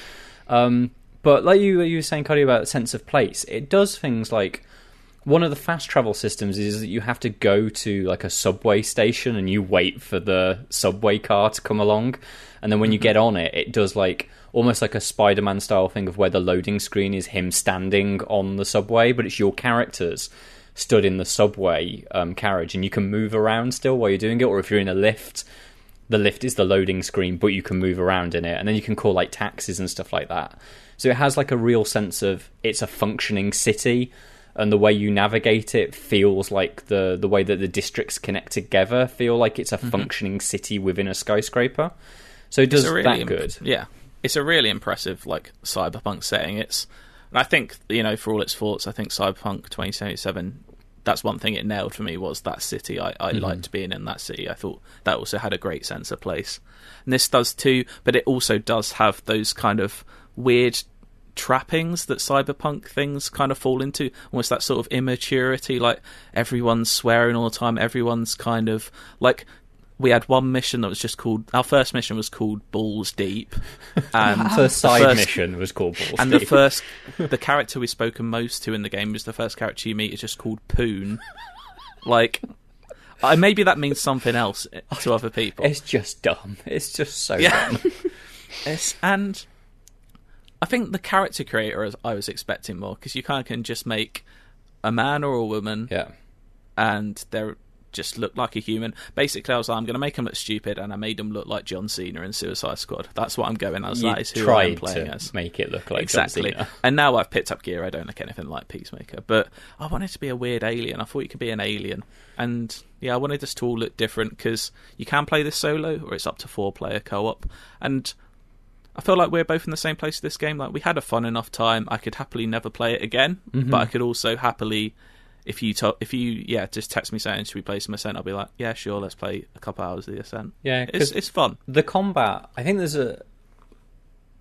Um, but like you, you were saying, Cody, about sense of place, it does things like one of the fast travel systems is that you have to go to like a subway station and you wait for the subway car to come along, and then when you get on it, it does like almost like a Spider-Man style thing of where the loading screen is him standing on the subway, but it's your characters stood in the subway um, carriage, and you can move around still while you're doing it, or if you're in a lift. The lift is the loading screen, but you can move around in it, and then you can call like taxis and stuff like that. So it has like a real sense of it's a functioning city, and the way you navigate it feels like the the way that the districts connect together feel like it's a functioning city within a skyscraper. So it does Mm-hmm. Really that imp- good. Yeah, it's a really impressive like cyberpunk setting. It's, and I think you know, for all its faults, I think Cyberpunk 2077. That's one thing it nailed for me was that city. I, I liked being in that city. I thought that also had a great sense of place, and this does too. But it also does have those kind of weird trappings that cyberpunk things kind of fall into almost that sort of immaturity like everyone's swearing all the time everyone's kind of like we had one mission that was just called our first mission was called balls deep and The side first- mission was called Balls and the first the character we've spoken most to in the game is the first character you meet is just called poon like I maybe that means something else to other people It's just dumb. It's just so Yeah. dumb. And I think the character creator is- I was expecting more because you kind of can just make a man or a woman Yeah. and they just look like a human. Basically, I was like, I'm going to make them look stupid, and I made them look like John Cena in Suicide Squad. That's what I'm going as. You that is who I'm playing to as. make it look like John exactly. Cena. And now I've picked up gear. I don't look anything like Peacemaker, but I wanted to be a weird alien. I thought you could be an alien, and yeah, I wanted this to all look different because you can play this solo, or it's up to four player co op, and. I feel like we're both in the same place with this game. Like we had a fun enough time. I could happily never play it again, Mm-hmm. but I could also happily, if you to- if you yeah just text me saying should we play some Ascent, I'll be like yeah sure let's play a couple hours of the Ascent. Yeah, it's it's fun. the combat i think there's a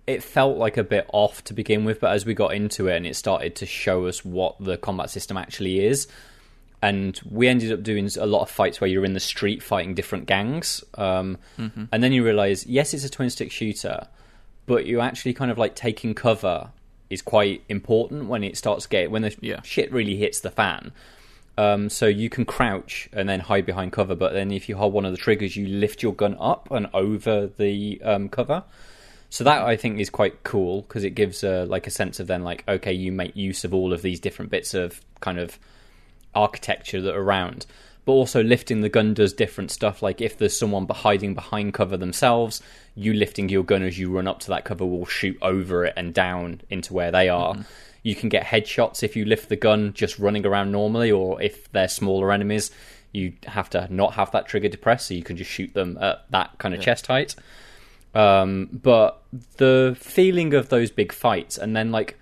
it felt like a bit off to begin with but as we got into it and it started to show us what the combat system actually is and we ended up doing a lot of fights where you're in the street fighting different gangs um, and then you realize yes it's a twin stick shooter but you actually kind of like taking cover is quite important when it starts get when the Yeah. shit really hits the fan um, so you can crouch and then hide behind cover, but then if you hold one of the triggers, you lift your gun up and over the um, cover. So that I think is quite cool because it gives a, like a sense of then like okay, you make use of all of these different bits of kind of architecture that are around. But also lifting the gun does different stuff. Like if there's someone hiding behind cover themselves, you lifting your gun as you run up to that cover will shoot over it and down into where they are. You can get headshots if you lift the gun just running around normally, or if they're smaller enemies, you have to not have that trigger depressed, so you can just shoot them at that kind of chest height. Um, but the feeling of those big fights, and then like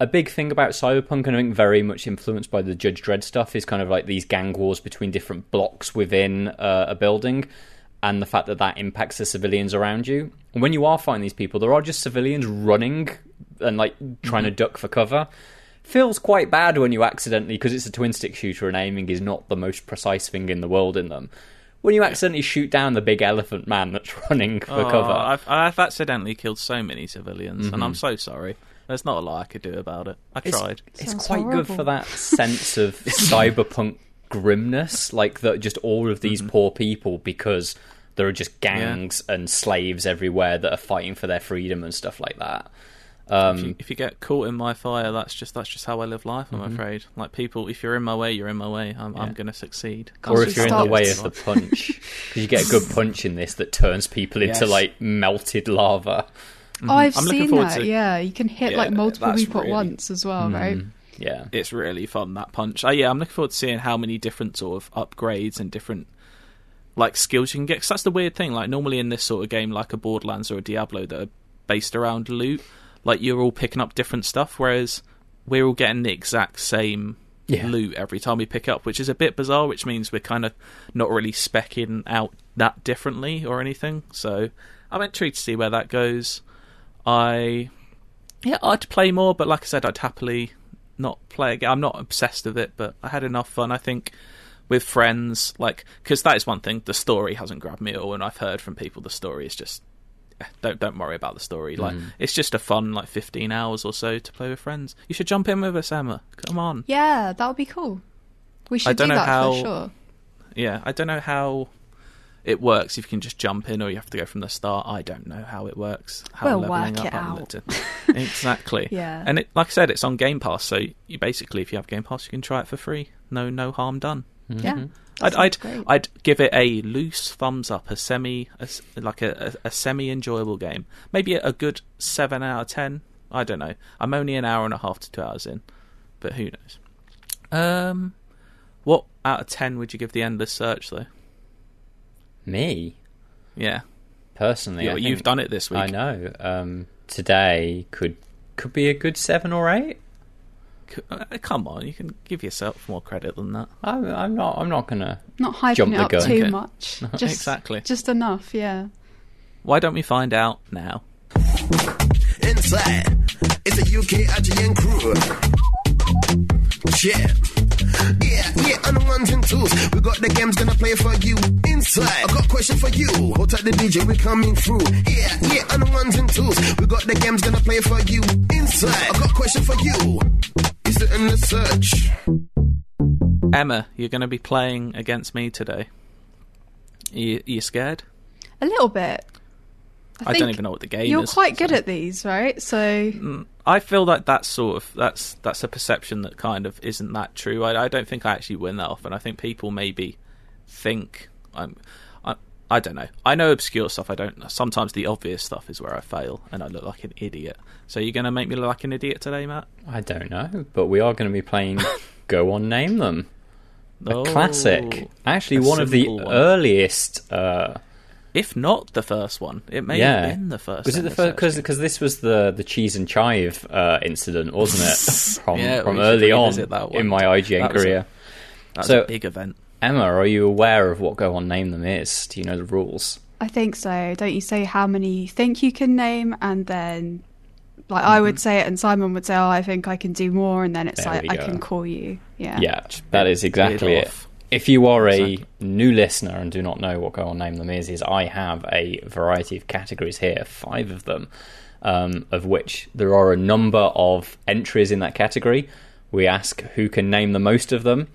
a big thing about Cyberpunk, and I think very much influenced by the Judge Dredd stuff, is kind of like these gang wars between different blocks within uh, a building, and the fact that that impacts the civilians around you. And when you are fighting these people, there are just civilians running and like trying to duck for cover. Feels quite bad when you accidentally, because it's a twin stick shooter and aiming is not the most precise thing in the world in them. When you accidentally shoot down the big elephant man that's running for Oh, cover, I've, I've accidentally killed so many civilians, and Mm-hmm. I'm so sorry. There's not a lot I could do about it. I tried. It's Sounds quite good for that sense of cyberpunk grimness, like that just all of these mm-hmm. poor people because there are just gangs and slaves everywhere that are fighting for their freedom and stuff like that. if, um, you, if you get caught in my fire, that's just that's just how I live life. I'm mm-hmm. afraid. Like people, if you're in my way, you're in my way. I'm, I'm going to succeed. Gosh, or if you're in the way of the punch, because you get a good punch in this that turns people into Yes. like melted lava. Oh, I've mm-hmm. I'm seen that. to- Yeah, you can hit like multiple people really- at once as well, mm. right? Yeah, it's really fun that punch. Oh yeah, I'm looking forward to seeing how many different sort of upgrades and different like skills you can get. 'Cause that's the weird thing. Like normally in this sort of game, like a Borderlands or a Diablo, that are based around loot, like you're all picking up different stuff, whereas we're all getting the exact same Yeah. loot every time we pick up, which is a bit bizarre. Which means we're kind of not really specking out that differently or anything. So I'm intrigued to see where that goes. I yeah, I'd play more, but like I said, I'd happily not play again. I'm not obsessed with it, but I had enough fun. I think with friends, like because that is one thing. The story hasn't grabbed me at all, and I've heard from people the story is just eh, don't don't worry about the story. Like it's just a fun like 15 hours or so to play with friends. You should jump in with us, Emma. Come on. Yeah, that would be cool. We should don't do know that how- for sure. Yeah, I don't know how it works. If you can just jump in, or you have to go from the start. I don't know how it works. How We'll leveling work up it out. looked exactly. Yeah. And it, like I said, it's on Game Pass, so you basically, if you have Game Pass, you can try it for free. No, no harm done. Yeah, I'd, I'd, great. I'd give it a loose thumbs up, a semi, a s like a, a, a semi enjoyable game. Maybe a, a good seven out of ten. I don't know. I'm only an hour and a half to two hours in, but who knows? Um, what out of ten would you give the Endless Search though? Me Yeah, personally, yeah. I you've done it this week. I know. Um, today could could be a good seven or eight. Uh, come on, you can give yourself more credit than that. I'm, I'm not. I'm not gonna. not hyping Jump it the up gun. too Okay. much. Just, Exactly. just enough. Yeah. Why don't we find out now? Inside, it's a UK IGN crew. Yeah. Yeah, yeah, on the ones and twos. We got the games gonna play for you. Inside, a question for you. Hold tight the DJ, we coming through. Yeah, yeah, on the ones and twos. We got the games gonna play for you. Inside, I got a question for you. Is it in the search? Emma, you're going to be playing against me today. You, you scared? A little bit. I, think don't even know what the game You're is. quite good so- at these, right? So mm, I feel like that's sort of that's that's a perception that kind of isn't that true. I, I don't think I actually win that often. I think people maybe think I'm. I, don't know. I know obscure stuff. I don't. Know. Sometimes the obvious stuff is where I fail, and I look like an idiot. So you're going to make me look like an idiot today, Matt? I don't know, but we are going to be playing. Go on, name them. A Oh, classic. Actually, a one of the one. earliest. Uh, If not the first one, it may yeah, have been the first. Was it the first? Because because this was the the cheese and chive uh, incident, wasn't it? From Yeah, from early on in my IGN That was a- career. that was so- a big event. Emma, are you aware of what Go on Name Them is? Do you know the rules? I think so. Don't you say how many you think you can name, and then like I Mm-hmm. would say it, and Simon would say, "Oh, I think I can do more," and then it's There like I can call you. Yeah. Yeah, that is exactly it. off. If you are a Exactly. new listener and do not know what Go On Name Them is, is I have a variety of categories here, five of them, um, of which there are a number of entries in that category. We ask who can name the most of them,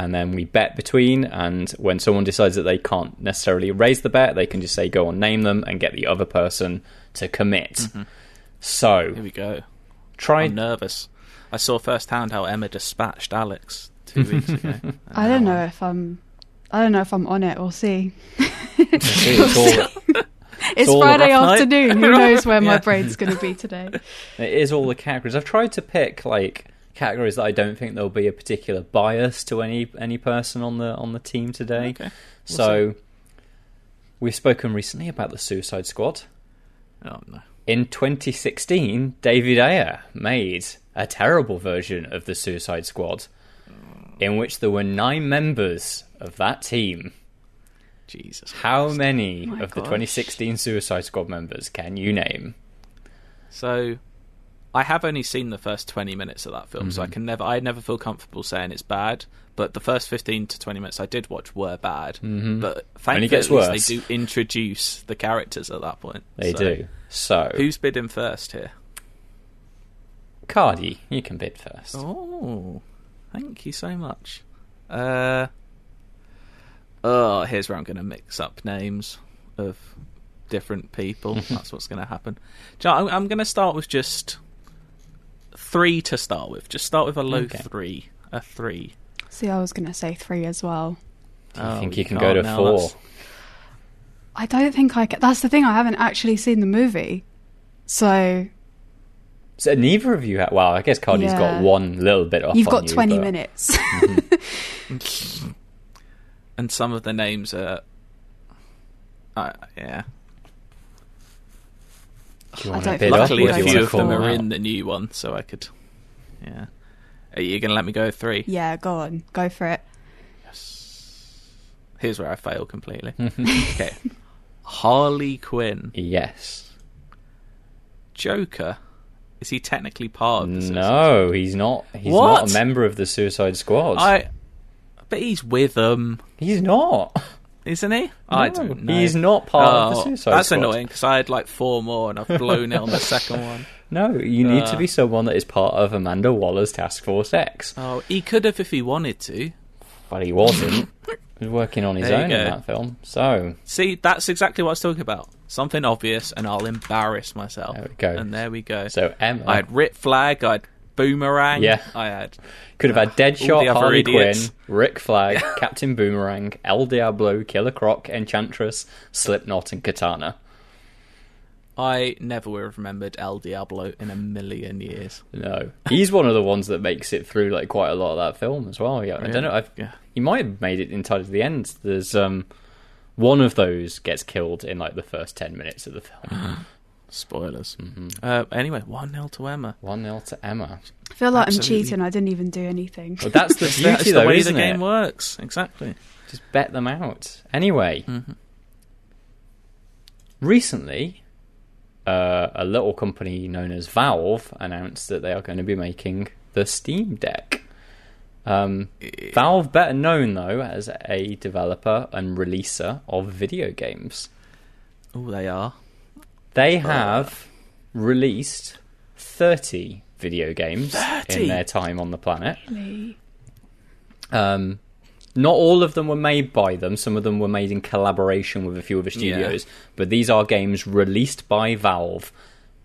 and then we bet between. And when someone decides that they can't necessarily raise the bet, they can just say "Go on, name them," and get the other person to commit. Mm-hmm. So Here we go. try I'm nervous. I saw firsthand how Emma dispatched Alex two weeks ago. I don't know if I'm. I don't know if I'm on it. We'll see. it's all, It's all Friday rough night. afternoon. Who knows where my Yeah. brain's going to be today? It is all the categories. I've tried to pick like categories that I don't think there'll be a particular bias to any any person on the on the team today. Okay. We'll so we've spoken recently about the Suicide Squad. Oh no. In 2016, David Ayer made a terrible version of the Suicide Squad, in which there were nine members of that team. Jesus. How many my of the 2016 Suicide Squad members can you name? So, I have only seen the first twenty minutes of that film, so I Mm-hmm. can never, I never feel comfortable saying it's bad. But the first fifteen to twenty minutes I did watch were bad. Mm-hmm. But thankfully, gets worse. they do introduce the characters at that point. They So, do. So, Who's bidding first here? Cardy, you can bid first. Oh, thank you so much. Uh, oh, here's where I'm going to mix up names of different people. That's what's going to happen. Do you know, I'm, I'm going to start with just three to start with. Just start with a low Okay. three. A three. See, I was going to say three as well. Do you Oh, think you you can go to now, four? that's- I don't think I can. That's the thing. I haven't actually seen the movie, so So neither of you have. Well, I guess Cardy's Yeah. got one little bit off. you've on got you, twenty but- minutes. And some of the names are. Uh, yeah. Do you I want don't to bid think up, Luckily, or a do you few of them are in the new one, so I could. Yeah. Are you going to let me go three? yeah, go on, go for it. Yes. Here's where I fail completely. okay. Harley Quinn. Yes. Joker. Is he technically part of the Suicide No, he's not. He's What? not a member of the Suicide Squad. I. But he's with them, He's not. Isn't he? I No, don't know. He's not part of the Oh, Suicide That's Squad. annoying because I had like four more and I've blown it on the second one. No, you need to Uh. be someone that is part of Amanda Waller's Task Force X. Oh, he could have if he wanted to. But he wasn't. he was working on his There you own in go. that film. So, See, that's exactly what I was talking about. Something obvious, and I'll embarrass myself. There we go. And there we go. so Emma I had Rick Flag, I had Boomerang. Yeah. I had. could have had Deadshot, Harley idiots. Quinn, Rick Flag, Captain Boomerang, El Diablo, Killer Croc, Enchantress, Slipknot, and Katana. I never would have remembered El Diablo in a million years. No, he's one of the ones that makes it through like quite a lot of that film as well. Yeah, I don't know. Yeah. He might have made it entirely to the end. There's um, one of those gets killed in like the first ten minutes of the film. Spoilers. Mm-hmm. Uh, anyway, 1 0 to Emma. One 0 to Emma. I feel like Absolutely. I'm cheating. I didn't even do anything. But that's the beauty, That's the way isn't the game it? works. Exactly. Just bet them out. Anyway, Mm-hmm. recently, uh, a little company known as Valve announced that they are going to be making the Steam Deck. Um, Valve, better known though as a developer and releaser of video games, Oh, they are. They have released 30 video games 30? in their time on the planet. Really? Um, not all of them were made by them. Some of them were made in collaboration with a few other studios. But these are games released by Valve.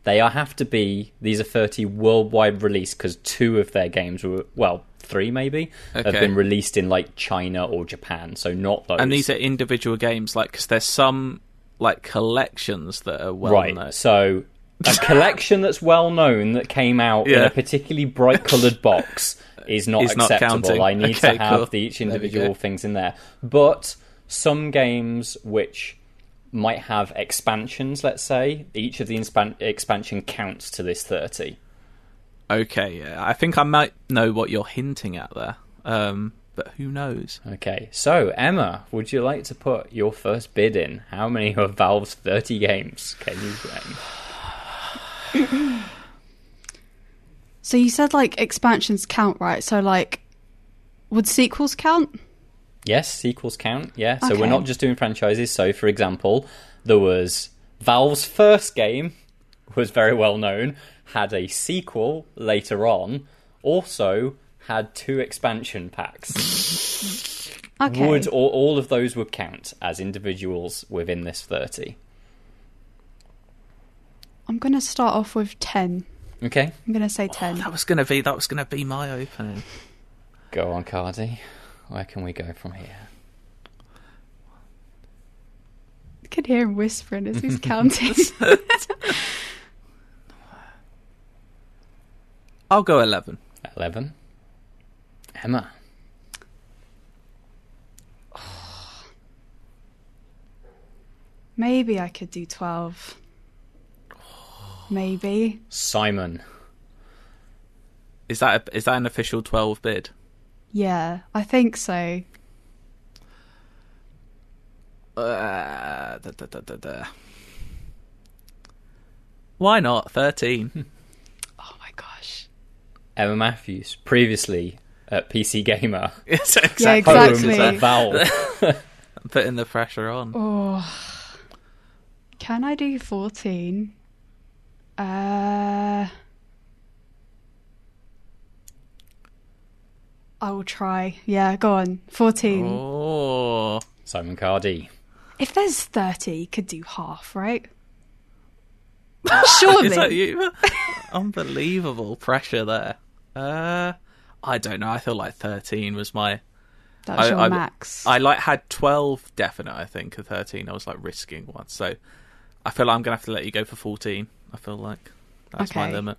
They are, have to be. These are thirty worldwide release because two of their games were well, three maybe have been released in like China or Japan. So not those. And these are individual games, like, because there's some, like, collections that are well right. known. So a collection that's well known that came out in a particularly bright coloured box is not acceptable. counting. I need Okay, to have cool. the, each individual things in there. But some games which might have expansions, let's say, each of the inspan- expansion counts to this 30. Okay, yeah. I think I might know what you're hinting at there. Um, but who knows? Okay, so Emma, would you like to put your first bid in? How many of Valve's 30 games can you name? So you said like expansions count, right? So like, would sequels count? Yes, sequels count. Yeah, so we're not just doing franchises. So, for example, there was Valve's first game was very well known, had a sequel later on, also had two expansion packs. Okay. Would all, all of those would count as individuals within this thirty? I'm gonna start off with ten. Okay, I'm gonna say ten. Oh, that was gonna be that was gonna be my opening. go on, Cardy. Where can we go from here? I can hear him whispering as he's counting. I'll go eleven. Eleven. Emma. Maybe I could do twelve. Maybe. Simon. Is that a, is that an official twelve bid? Yeah, I think so. Uh, da, da, da, da, da. Why not thirteen? Oh my gosh. Emma Matthews, previously at PC Gamer. It's Yeah, exactly. exactly. Home at Valve. Putting the pressure on. Oh. Can I do 14? Uh. I will try. Yeah, go on. 14. Oh, Simon Cardy. If there's 30, you could do half, right? is that Surely. you? Unbelievable pressure there. Uh, I don't know. I feel like thirteen was my. That's I- your I- max. I like had twelve definite. I think of thirteen. I was like risking one, so I feel like I'm gonna have to let you go for fourteen. I feel like that's my limit.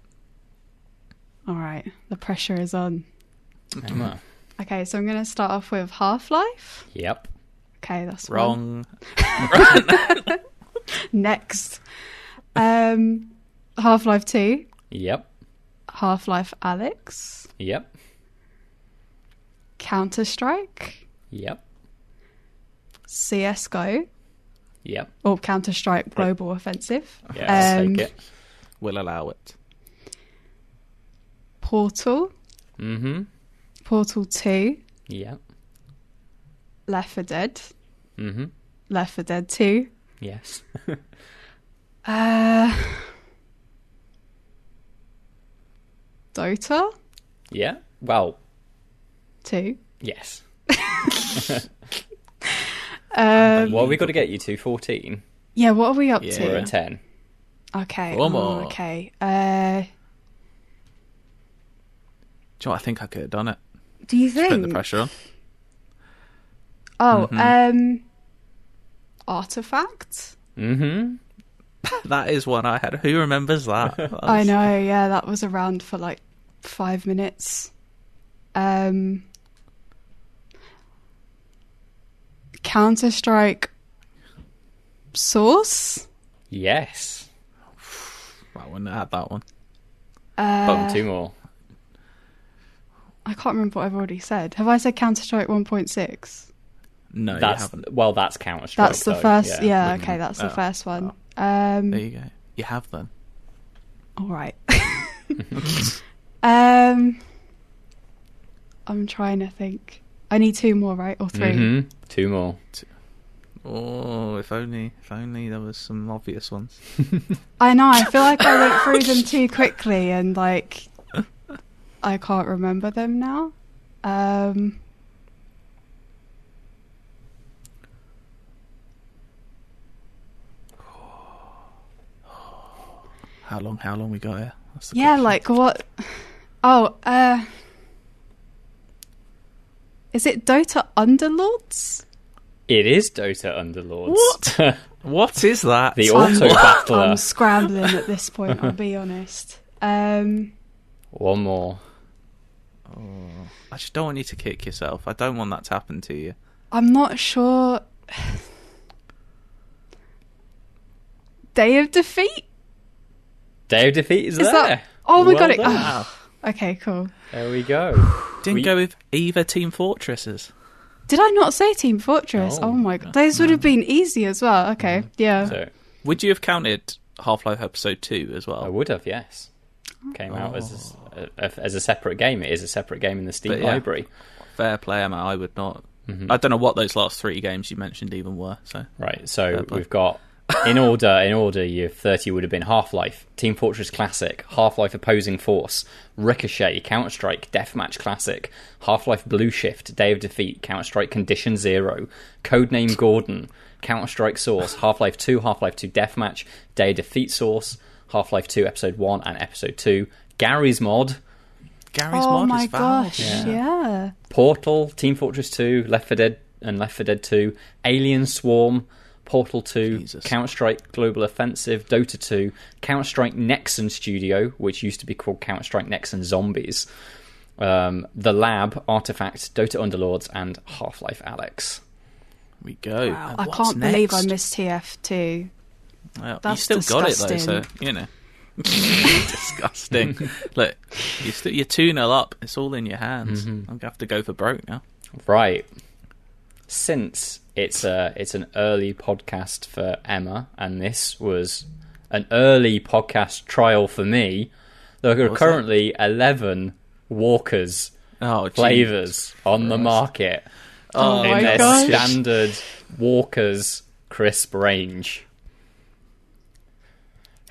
All right. The pressure is on. Emma. Okay, so I'm going to start off with Half Life. Yep. Okay, that's one. Wrong. Next. Um, Half Life 2. Yep. Half Life Alyx. Yep. Counter Strike. Yep. CSGO. Yep. Or Counter Strike Global Offensive. Yeah, Um, take it. We'll allow it. Portal. Mm-hmm. Portal 2. Yep. Left 4 Dead. Mm-hmm. Left 4 Dead 2. Yes. Uh, Dota yeah. Well, 2. yes. Um, What have we got to get you to? 14? yeah, what are we up Yeah. We're to? at 10. Okay. Four oh, more. okay. Uh, Do you know what? I think I could have done it. do you think? Put the pressure on. Oh, um, Artifact. Mm-hmm. That is one I had. Who remembers that? That I know. Yeah, that was around for like five minutes. Um, Counter Strike. Source. Yes. I wouldn't have had that one. Uh, Bottom two more. I can't remember what I've already said. Have I said Counter Strike 1.6? No, you That's haven't. well, that's Counter Strike. That's the first. Yeah, wouldn't- okay, that's the oh, first one. Um, There you go. You have them. all right. um, I'm trying to think. I need two more, right, or 3 Mm-hmm. Two more. Oh, if only, if only there was some obvious ones. I know. I feel like I went through them too quickly, and like I can't remember them now. Um, How long? How long we got here? Yeah, question. like what? Oh, uh, is it Dota Underlords? It is Dota Underlords. What? What is that? the auto battler. I'm scrambling at this point. I'll be honest. Um, One more. I just don't want you to kick yourself. I don't want that to happen to you. I'm not sure. Day of Defeat? Day of Defeat is, Is there. that? Oh my Well god! It, oh, okay, cool. There we go. Didn't We- go with either Team Fortresses. Did I not say Team Fortress? Oh. Oh, my god, those would have been easy as well. Okay, yeah. So Would you have counted Half Life Episode Two as well? I would have, yes. Came out as Oh. a, a- as a separate game. It is a separate game in the Steam But yeah. library. Fair play, Emma. I would not. Mm-hmm. I don't know what those last three games you mentioned even were. So Right. So we've got in order. In order, your thirty would have been Half Life, Team Fortress Classic, Half Life Opposing Force, Ricochet, Counter Strike, Deathmatch Classic, Half Life Blue Shift, Day of Defeat, Counter Strike Condition Zero, Codename Gordon, Counter Strike Source, Half Life Two, Half Life Two Deathmatch, Day of Defeat Source, Half Life Two Episode One and Episode Two, Garry's Mod, Garry's Oh mod my is Valve. gosh, yeah. Portal, Team Fortress 2, Left 4 Dead and Left 4 Dead 2, Alien Swarm, Portal 2, Jesus. Counter Strike Global Offensive, Dota 2, Counter Strike Nexon Studio, which used to be called Counter Strike Nexon Zombies, um, The Lab, Artifact, Dota Underlords, and Half Life Alyx. We go. Wow, I can't believe I missed TF2. Well, you That's still got it though, so disgusting. you know. Disgusting. Look, you're, st- you're 2 0 up. It's all in your hands. I'm going to have to go for broke now. Right. Since it's a it's an early podcast for Emma, and this was an early podcast trial for me, there are currently eleven Walkers Oh, flavors on the market Oh in their gosh. standard Walkers crisp range.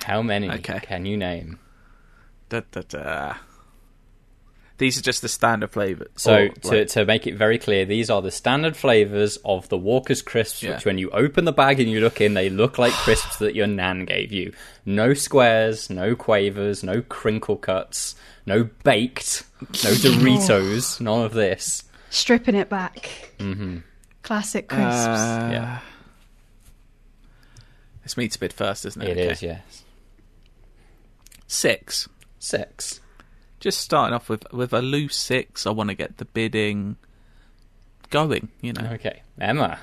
How many Okay. can you name? Da, da, da. These are just the standard flavours. So Or, to, like- to make it very clear, these are the standard flavors of the Walker's crisps. Yeah. Which, when you open the bag and you look in, they look like crisps that your nan gave you. No squares, no quavers, no crinkle cuts, no baked, no Doritos, none of this. Stripping it back. Mm-hmm. Classic crisps. Uh, Yeah. It's me to bid first, isn't it? It Okay. is, yes. Six. Six. Just starting off with with a loose six. I want to get the bidding going. You know. Okay, Emma.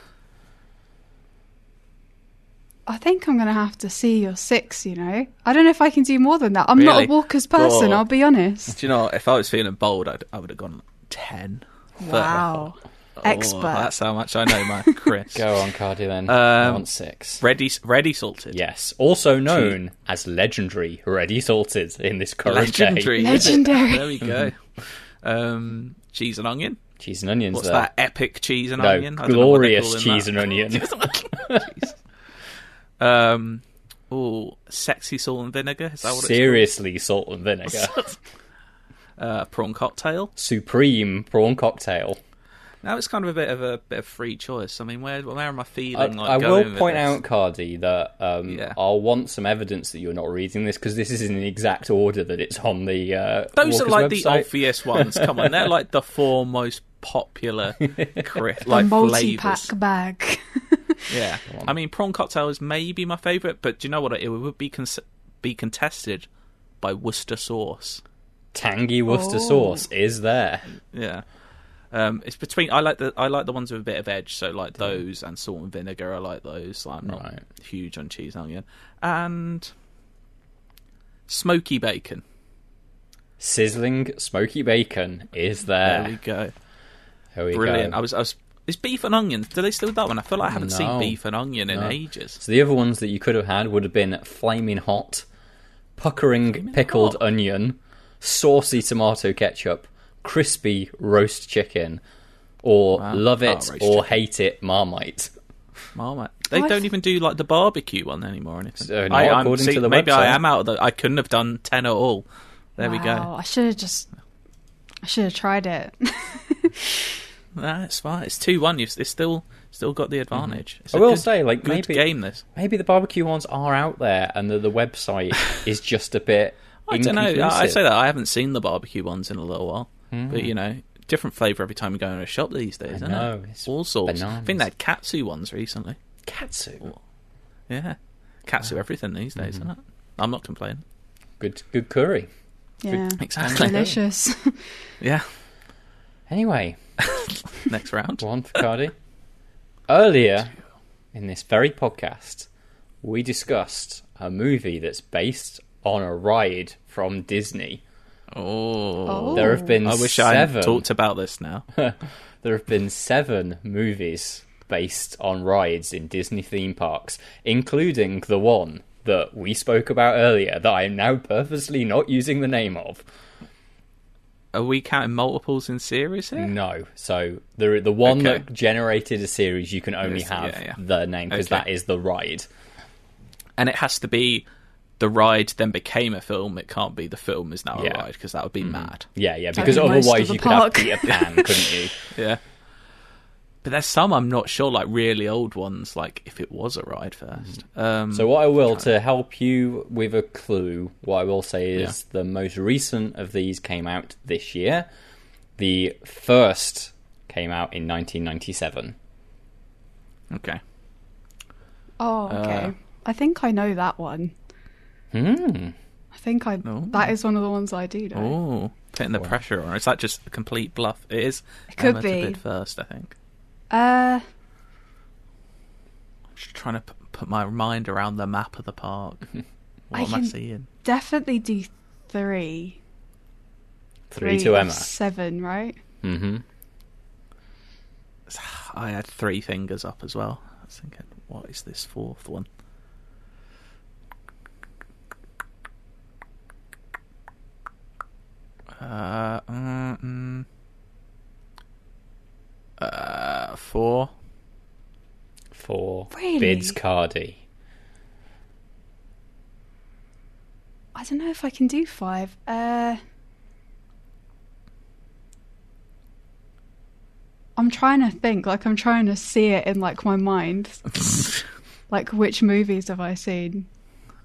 I think I'm going to have to see your six, you know? I don't know if I can do more than that. I'm not a Walker's person, Oh. I'll be honest. Do you know? If I was feeling bold, I'd, I would have gone ten. But- Wow. Oh, Expert. that's how much I know, my Chris. Go on, Cardy, then. I Um, want six. Ready, ready salted. Yes, also known as legendary ready salted in this current day. legendary. Legendary. there we go. Um, cheese and onion. Cheese and onions. What's there. that? Epic cheese and No, onion. I don't know what they're glorious cheese that. and onion. Jeez. Um, oh, sexy salt and vinegar. Is that what Seriously, salt and vinegar. Uh, prawn cocktail. Supreme prawn cocktail. Now it's kind of a bit of a bit of free choice. I mean, where where am I I, feeling? like I going will with point this? out, Cardy, that um, Yeah. I'll want some evidence that you're not reading this because this is in the exact order that it's on the. Uh, Those are Walker's like the website. obvious ones. Come on, they're like the four most popular crisp, A like multi-pack bag. Yeah, I mean, prawn cocktail is maybe my favorite, but do you know what? It would be con- be contested by Worcester sauce. Tangy Worcester Oh. sauce is there. Yeah. Um, it's between. I like the I like the ones with a bit of edge. So like those and salt and vinegar. I like those. Like, I'm not Right. huge on cheese and onion and smoky bacon. Sizzling smoky bacon is There there. we go. There we Brilliant. go. I was I was. Is beef and onion? Do they still do that one? I feel like I haven't No. seen beef and onion in No. ages. So the other ones that you could have had would have been flaming hot, puckering pickled hot. onion, saucy tomato ketchup, crispy roast chicken, or Wow. love Oh, it ah, roast or chicken. hate it marmite. Marmite. They Oh, don't th- even do like the barbecue one anymore or anything. So, not I, according see, to the maybe website. I am out of the. I couldn't have done ten at all. There we go. I should have just. I should have tried it. That's fine. It's two one. You've it's still still got the mm-hmm. advantage. It's I a will good- say, like, good maybe- game. This. Maybe the barbecue ones are out there, and the, the website is just a bit. I don't know. I, I say that I haven't seen the barbecue ones in a little while, Hmm. but you know, different flavour every time you go in a shop these days. isn't know, it? it's all sorts. I bananas. think they had katsu ones recently. Katsu. Yeah, katsu everything these days, Mm-hmm. isn't it? I'm not complaining. Good, good curry. Yeah. Exactly. Delicious. Yeah. Anyway, Next round. One for Cardy. Earlier in this very podcast, we discussed a movie that's based on a ride from Disney. Oh. There have been I wish I seven. had talked about this now. there have been seven movies based on rides in Disney theme parks, including the one that we spoke about earlier that I am now purposely not using the name of. Are we counting multiples in series here? No, so the the one Okay. that generated a series, you can only Yes, have yeah, yeah. the name because Okay. that is the ride. And it has to be the ride then became a film. It can't be the film is now Yeah. Mm-hmm. a ride because that would be mad. Yeah, yeah, because be otherwise you the could have park. Peter Pan, couldn't you? Yeah. But there's some I'm not sure, like really old ones, like if it was a ride first. Um, Mm. So what I will to help you with a clue, what I will say is the most recent of these came out this year. The first came out in 1997. okay. Oh, okay. Uh. I think I know that one. Hmm. I think I. Oh. That is one of the ones I do know. Oh, putting the pressure on. Is that just a complete bluff? It is. It could Emma to be. bid first, I think. Uh, I'm just trying to p- put my mind around the map of the park. What I am I seeing? Definitely do three. Three to Emma. Seven, right? Mm hmm I had three fingers up as well. I was thinking, what is this fourth one? Uh, mm, mm. uh, four. For Really? Bids Cardy. I don't know if I can do five. Uh, I'm trying to think. Like I'm trying to see it in like my mind. like which movies have I seen?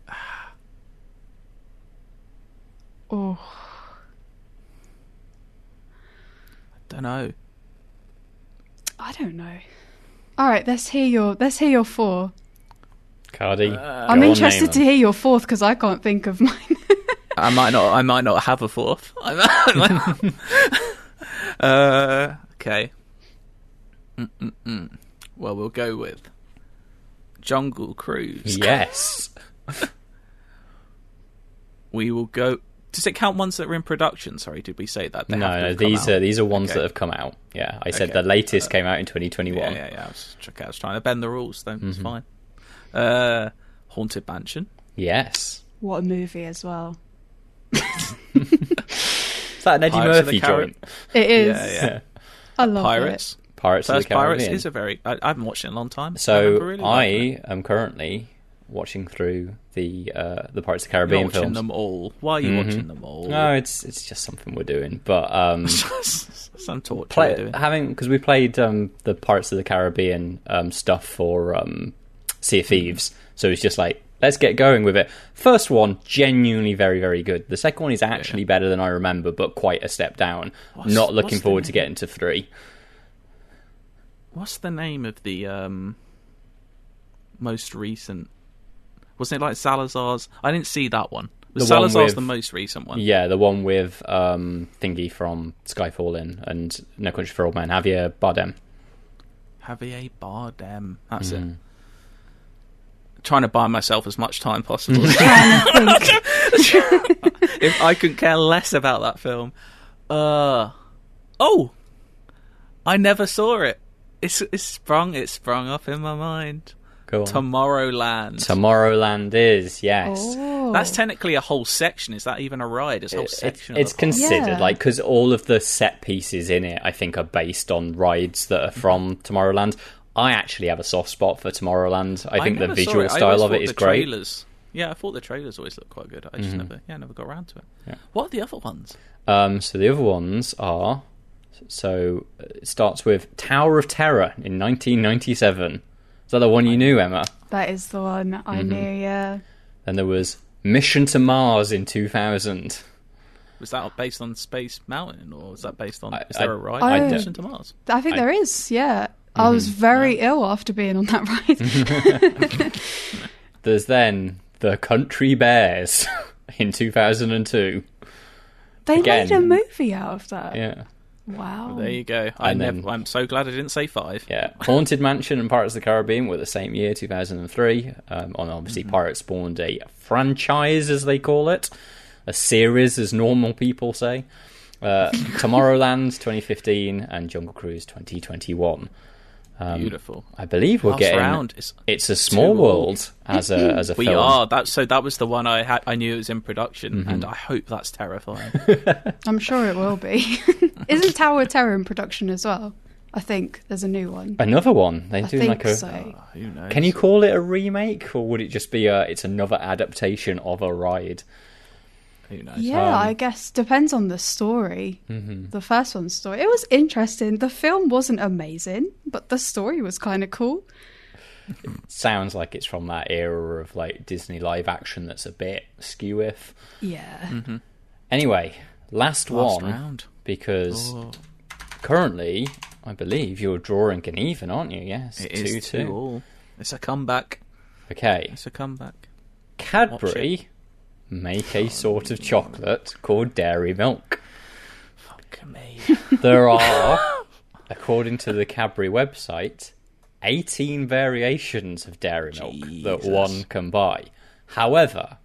Oh, Don't know. I don't know. All right, let's hear your let's hear your four. Cardy. Uh, I'm go on, interested to hear your fourth because I can't think of mine. I might not. I might not have a fourth. uh, okay. Mm-mm-mm. Well, we'll go with Jungle Cruise. Yes. We will go. Does it count ones that were in production? Sorry, did we say that? They no, no, have come these out? are these are ones Okay. that have come out. Yeah, I said Okay. the latest came out in 2021. Yeah, yeah, yeah. I was, I was trying to bend the rules, though. Mm-hmm. It's fine. Uh, Haunted Mansion. Yes. what a movie as well. Is that an Eddie Pirates Murphy the joint? It is. Yeah, yeah. I love Pirates. Pirates First of the Pirates is a very. I, I haven't watched it in a long time. I so remember really I am currently watching through the uh, the Pirates of the You're Caribbean watching films. them all. Why are you Mhm. watching them all? No, it's it's just something we're doing. But um, Some torture we're play, doing. having because we played um, the Pirates of the Caribbean um, stuff for um, Sea of Thieves, so it's just like let's get going with it. First one, genuinely very very good. The second one is actually better than I remember, but quite a step down. What's- Not looking forward to getting to three. What's the name of the um, most recent? Wasn't it like Salazar's? I didn't see that one. Was The one Salazar's with- the most recent one? Yeah, the one with um, Thingy from Skyfall in and No Country for Old Men, Javier Bardem. Javier Bardem. That's Mm-hmm. it. Trying to buy myself as much time possible. Trying to think. if I could care less about that film. Uh oh, I never saw it. It's it's sprung it sprung up in my mind. Go on. Tomorrowland. Tomorrowland is yes. Oh. That's technically a whole section. Is that even a ride? It's a whole It's, section. it's of considered Yeah. like because all of the set pieces in it, I think, are based on rides that are from Tomorrowland. I actually have a soft spot for Tomorrowland. I think the visual style of it thought is the great. Mm-hmm. Trailers. Yeah, I thought the trailers always looked quite good. I just never, yeah, never got around to it. Yeah. What are the other ones? Um, so the other ones are so uh, it starts with Tower of Terror in 1997. Is that the one you knew, Emma? That is the one I Mm-hmm. knew, yeah. Then there was Mission to Mars in 2000. Was that based on Space Mountain, or was that based on? I- is there I- a ride? I Mission to Mars. I think I- there is, yeah. I was very ill after being on that ride. There's then the Country Bears in 2002. they Again. made a movie out of that. Yeah. Wow. There you go. I And never. then- I'm so glad I didn't say five. Yeah, Haunted Mansion and Pirates of the Caribbean were the same year, 2003. Um, and obviously, Pirates spawned a franchise, as they call it, a series, as normal people say. Uh, Tomorrowland 2015 and Jungle Cruise 2021. Beautiful. I believe we're Last getting. round is It's a small world as a as a we film. are that. So that was the one I had. I knew it was in production, Mm-hmm. and I hope that's terrifying. I'm sure it will be. Isn't Tower of Terror in production as well? I think there's a new one. Another one. They do like a. so. Who knows? Can you call it a remake, or would it just be a? It's another adaptation of a ride. Who knows? Yeah, Um, I guess depends on the story. Mm-hmm. The first one's story. It was interesting. The film wasn't amazing, but the story was kind of cool. sounds like it's from that era of like Disney live action that's a bit skew if. Yeah. Anyway, last, Last one round. because Oh, currently I believe you're drawing an even, aren't you? Yes, it two is two two. all. It's a comeback. Okay, It's a comeback. Cadbury make a sort of chocolate called dairy milk. Fuck me. There are, according to the Cadbury website, 18 variations of dairy milk that one can buy. However,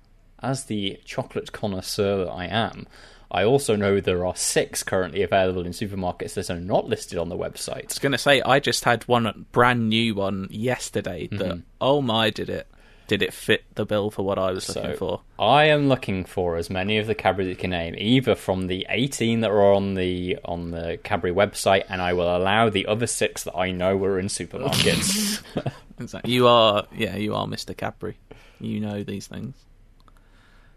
as the chocolate connoisseur that I am, I also know there are six currently available in supermarkets that are not listed on the website. I was going to say, I just had one brand new one yesterday that, Mm-hmm. oh my, did it. Did it fit the bill for what I was looking for? I am looking for as many of the Cadbury that you can name, either from the 18 that are on the on the Cadbury website, and I will allow the other six that I know were in supermarkets. Exactly. You are, yeah, you are Mr. Cadbury. You know these things.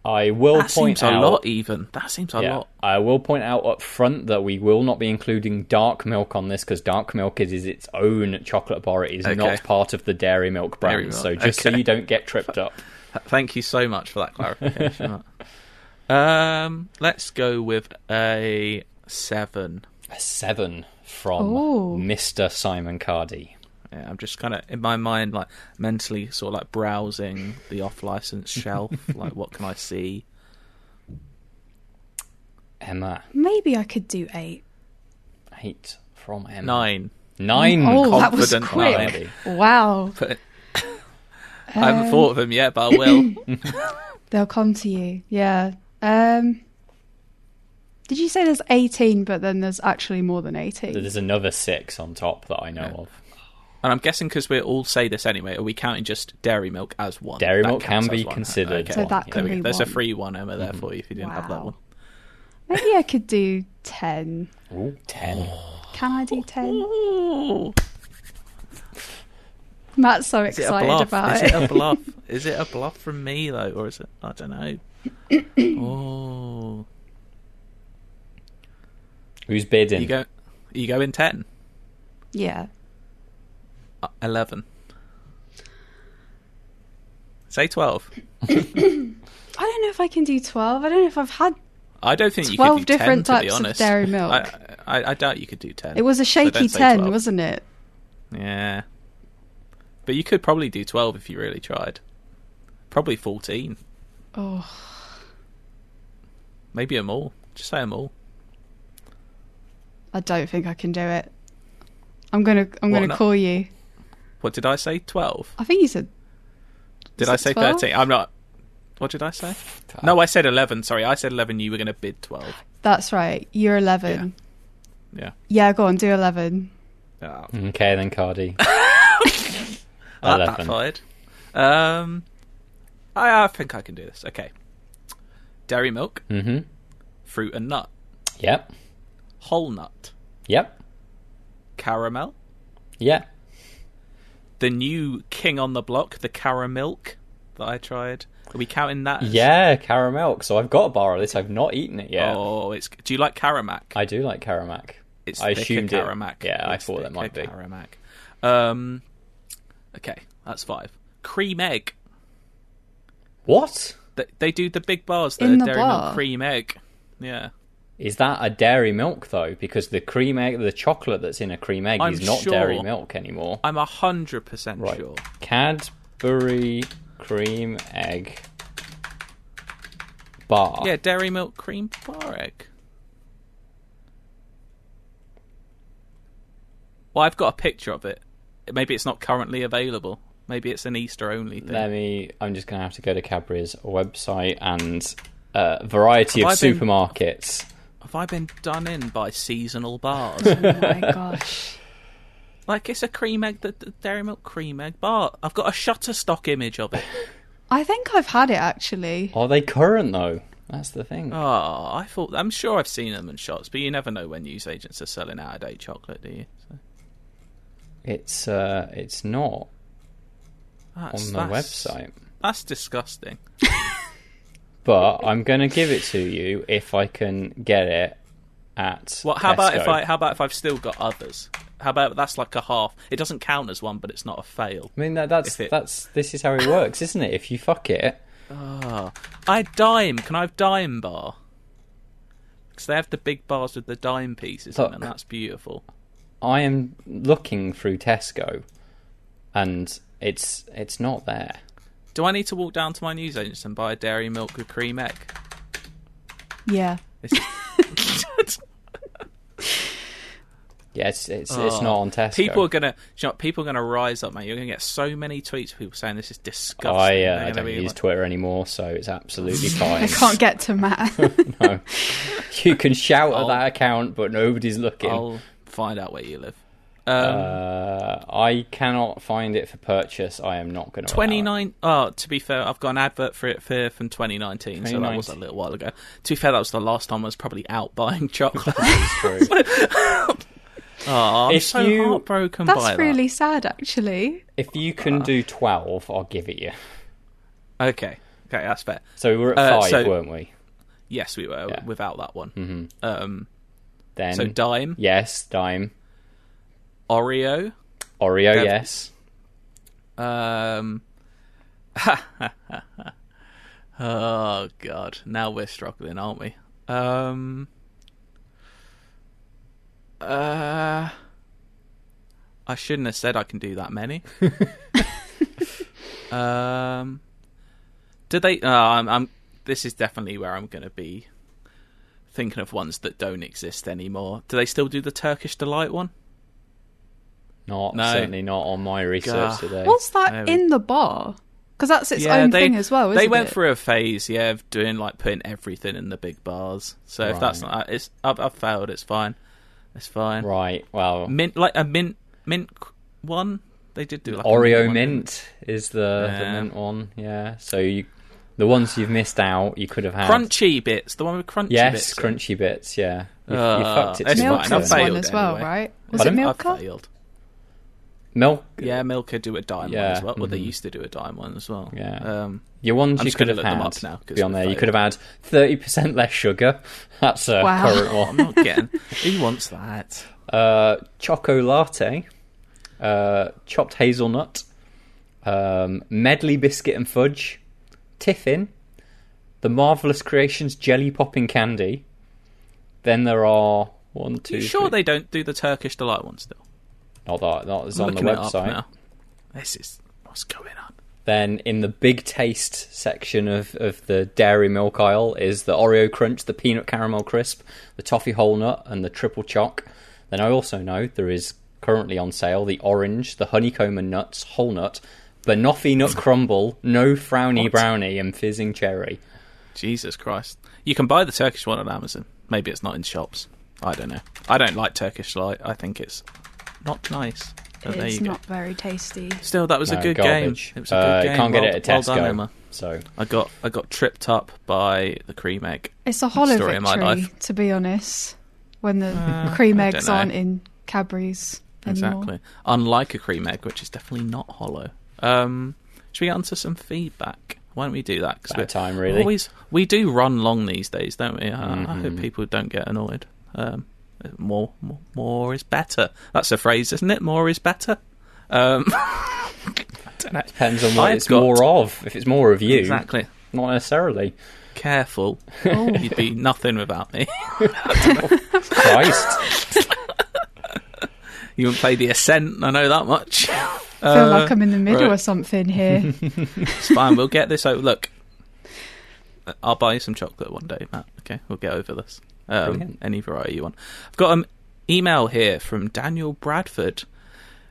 I will That point seems out a lot, even. That seems a Yeah, lot. I will point out up front that we will not be including dark milk on this because dark milk is, is its own chocolate bar. It is Okay. not part of the dairy milk brand. Dairy milk, So just so you don't get tripped up. Thank you so much for that clarification. um, let's go with a seven. A seven from Ooh. Mr. Simon Cardy. Yeah, I'm just kind of in my mind, like mentally, sort of like browsing the off-license shelf. like, what can I see? Emma, Maybe I could do eight. eight from Emma. Nine. Nine. Oh, that was quick. Wow. But I haven't thought of them yet, but I will. They'll come to you. Yeah. Um Did you say there's 18 but then there's actually more than 18? There's another six on top that I know Yeah. of. And I'm guessing because we all say this anyway, are we counting just dairy milk as one? Dairy That milk can be one. considered So that yeah. There we can be There's a free one, Emma, there mm-hmm. for you if you didn't have that one. Maybe I could do 10. Ooh, ten. Can I do 10? Matt's so is it excited bluff? about Is it. it a bluff? is it a bluff from me though, or is it? I don't know. oh, Who's bidding? you go. You go in ten. yeah. Eleven. Say twelve. I don't know if I can do 12. I don't know if I've had I don't think you 12 could do different 10, to be types of dairy milk. I, I, I doubt you could do ten. It was a shaky don't 10, 12. wasn't it? Yeah. But you could probably do 12 if you really tried. Probably 14. Oh, Maybe a more. Just say a more. I don't think I can do it. I'm going to I'm What, going to no- call you. What did I say? 12? I think you said Did I say 12? 13? I'm not. What did I say? No, I said 11. Sorry, I said 11. You were going to bid 12. that's right. You're 11. Yeah. Yeah, go on, do 11. Oh, Okay, then Cardy. that Eleven. backfired. Um, I, I think I can do this. Okay. Dairy milk, Mm-hmm. fruit and nut, Yep. whole nut, Yep. caramel, Yep. The new king on the block, the caramilk that I tried. Are we counting that? as- Yeah, caramel. So I've got a bar of this. I've not eaten it yet. Oh, it's. Do you like Caramac? I do like Caramac. It's I thicker assumed it- Caramac. yeah, I thought that might be. Caramac. Um, okay, that's five. Cream egg. What They, they do the big bars. The In the Dairy bar? Milk cream egg. Yeah, is that? A dairy milk though, because the cream egg, the chocolate that's in a cream egg, I'm is not sure. dairy milk anymore. I'm a hundred percent Right. sure. Cadbury cream egg bar. Yeah, Dairy Milk cream bar egg. Well, I've got a picture of it. Maybe it's not currently available. Maybe it's an Easter only thing. Let me. I'm just going to have to go to Cadbury's website and uh, variety Have of I been- supermarkets. Have I been done in by seasonal bars? Oh my gosh. like it's a cream egg, the, the Dairy Milk cream egg bar. I've got a Shutterstock image of it. I think I've had it actually. Are they current though? That's the thing. Oh, I thought. I'm sure I've seen them in shots, but you never know when news agents are selling out of date chocolate, do you? So, It's uh, it's not that's, on the that's- website. That's disgusting. But I'm going to give it to you if I can get it at. Well, how about if I? How about if I've still got others? How about that's like a half? It doesn't count as one, but it's not a fail. I mean, that, that's it- that's this is how it works, isn't it? If you fuck it, Ah, I dime. Can I have dime bar? Because they have the big bars with the dime pieces, in Look. them. that's beautiful. I am looking through Tesco, and it's it's not there. Do I need to walk down to my newsagent and buy a dairy milk with cream egg? Yeah. It's- Yeah, it's it's, it's not on Tesco. Oh. People are gonna, you know, people are gonna rise up, mate. You're gonna get so many tweets of people saying this is disgusting. I, uh, I don't use like- Twitter anymore, so it's absolutely fine. I can't get to Matt. no. You can shout I'll- at that account, but nobody's looking. I'll find out where you live. Um, Uh, I cannot find it for purchase. I am not going to. 29 oh to be fair i've got an advert for it for, from 2019 so that was a little while ago to be fair that was the last time i was probably out buying chocolate It's true. oh i'm If so you- heartbroken by That's that really sad, actually. if you can do twelve, I'll give it you. okay okay that's fair So we were at Uh, five, so- weren't we? yes we were Yeah. without that one mm-hmm. um Then so dime yes, dime. Oreo Oreo, Dev- yes. um oh god now we're struggling aren't we um uh I shouldn't have said I can do that many. um, did they? Uh, I'm, I'm. This is definitely where I'm going to be thinking of ones that don't exist anymore. Do they still do the Turkish delight one? Not No. certainly not on my research Gah. today. What's that There in the bar? Because that's its own they, thing as well, isn't they went it? through a phase, yeah, of doing like putting everything in the big bars. So if that's not, it's I've, I've failed. It's fine. It's fine. Right. Well, Mint like a mint mint one. They did do like a Oreo one, mint is the, the mint one. Yeah. So you, the ones you've missed out, you could have had. Crunchy bits, the one with crunchy Yes, bits. crunchy bits. Yeah. You, you Uh, fucked it. it's too fine, much I've. Milka's one as well, anyway. right? Was Pardon? it I've Milka? Failed. Milk. Yeah, Milka do a dime one as well. Well, they used to do a dime one as well. Yeah. Um, Your ones I'm you could have look them had up now, 'cause be on we there. You could have had thirty percent less sugar. That's a Wow. current one. I'm not getting. who wants that? Uh, choco latte, uh, chopped hazelnut, um, medley biscuit and fudge, tiffin, the marvelous creations jelly popping candy. Then there are one, two. Are you sure three- they don't do the Turkish delight one still? Not that. That is I'm on the looking it up website. This is what's going on. Then in the big taste section of, of the dairy milk aisle is the Oreo Crunch, the peanut caramel crisp, the toffee whole nut, and the triple choc. Then I also know there is currently on sale the orange, the honeycomb and nuts, whole nut, banoffee nut crumble, no frowny What? brownie, and fizzing cherry. Jesus Christ! You can buy the Turkish one on Amazon. Maybe it's not in shops. I don't know. I don't like Turkish delight. I think it's not nice. But there It's you go. not very tasty. Still, that was a good garbage. game. It was a Uh, good you game. can't get well, it at well Tesco. done, Emma. So I got I got tripped up by the cream egg. It's a hollow Story of my victory, life. to be honest, when the Uh, cream eggs aren't in Cadbury's anymore. Exactly. Unlike a cream egg, which is definitely not hollow. Um, should we get onto some feedback? Why don't we do that? About we're time, really. Always, we do run long these days, don't we? Uh, I Mhm. hope people don't get annoyed. Um, more, more, more is better. That's a phrase, isn't it? More is better. Um, I don't know. depends on what I've it's got- more of. If it's more of you, Exactly. not necessarily. Careful. Oh. You'd be nothing without me. Christ. You wouldn't play the Ascent. I know that much. I feel like I'm in the middle right. or something here. It's fine. We'll get this over. Look, I'll buy you some chocolate one day, Matt. Okay, we'll get over this. Um, any variety you want. I've got an email here from Daniel Bradford,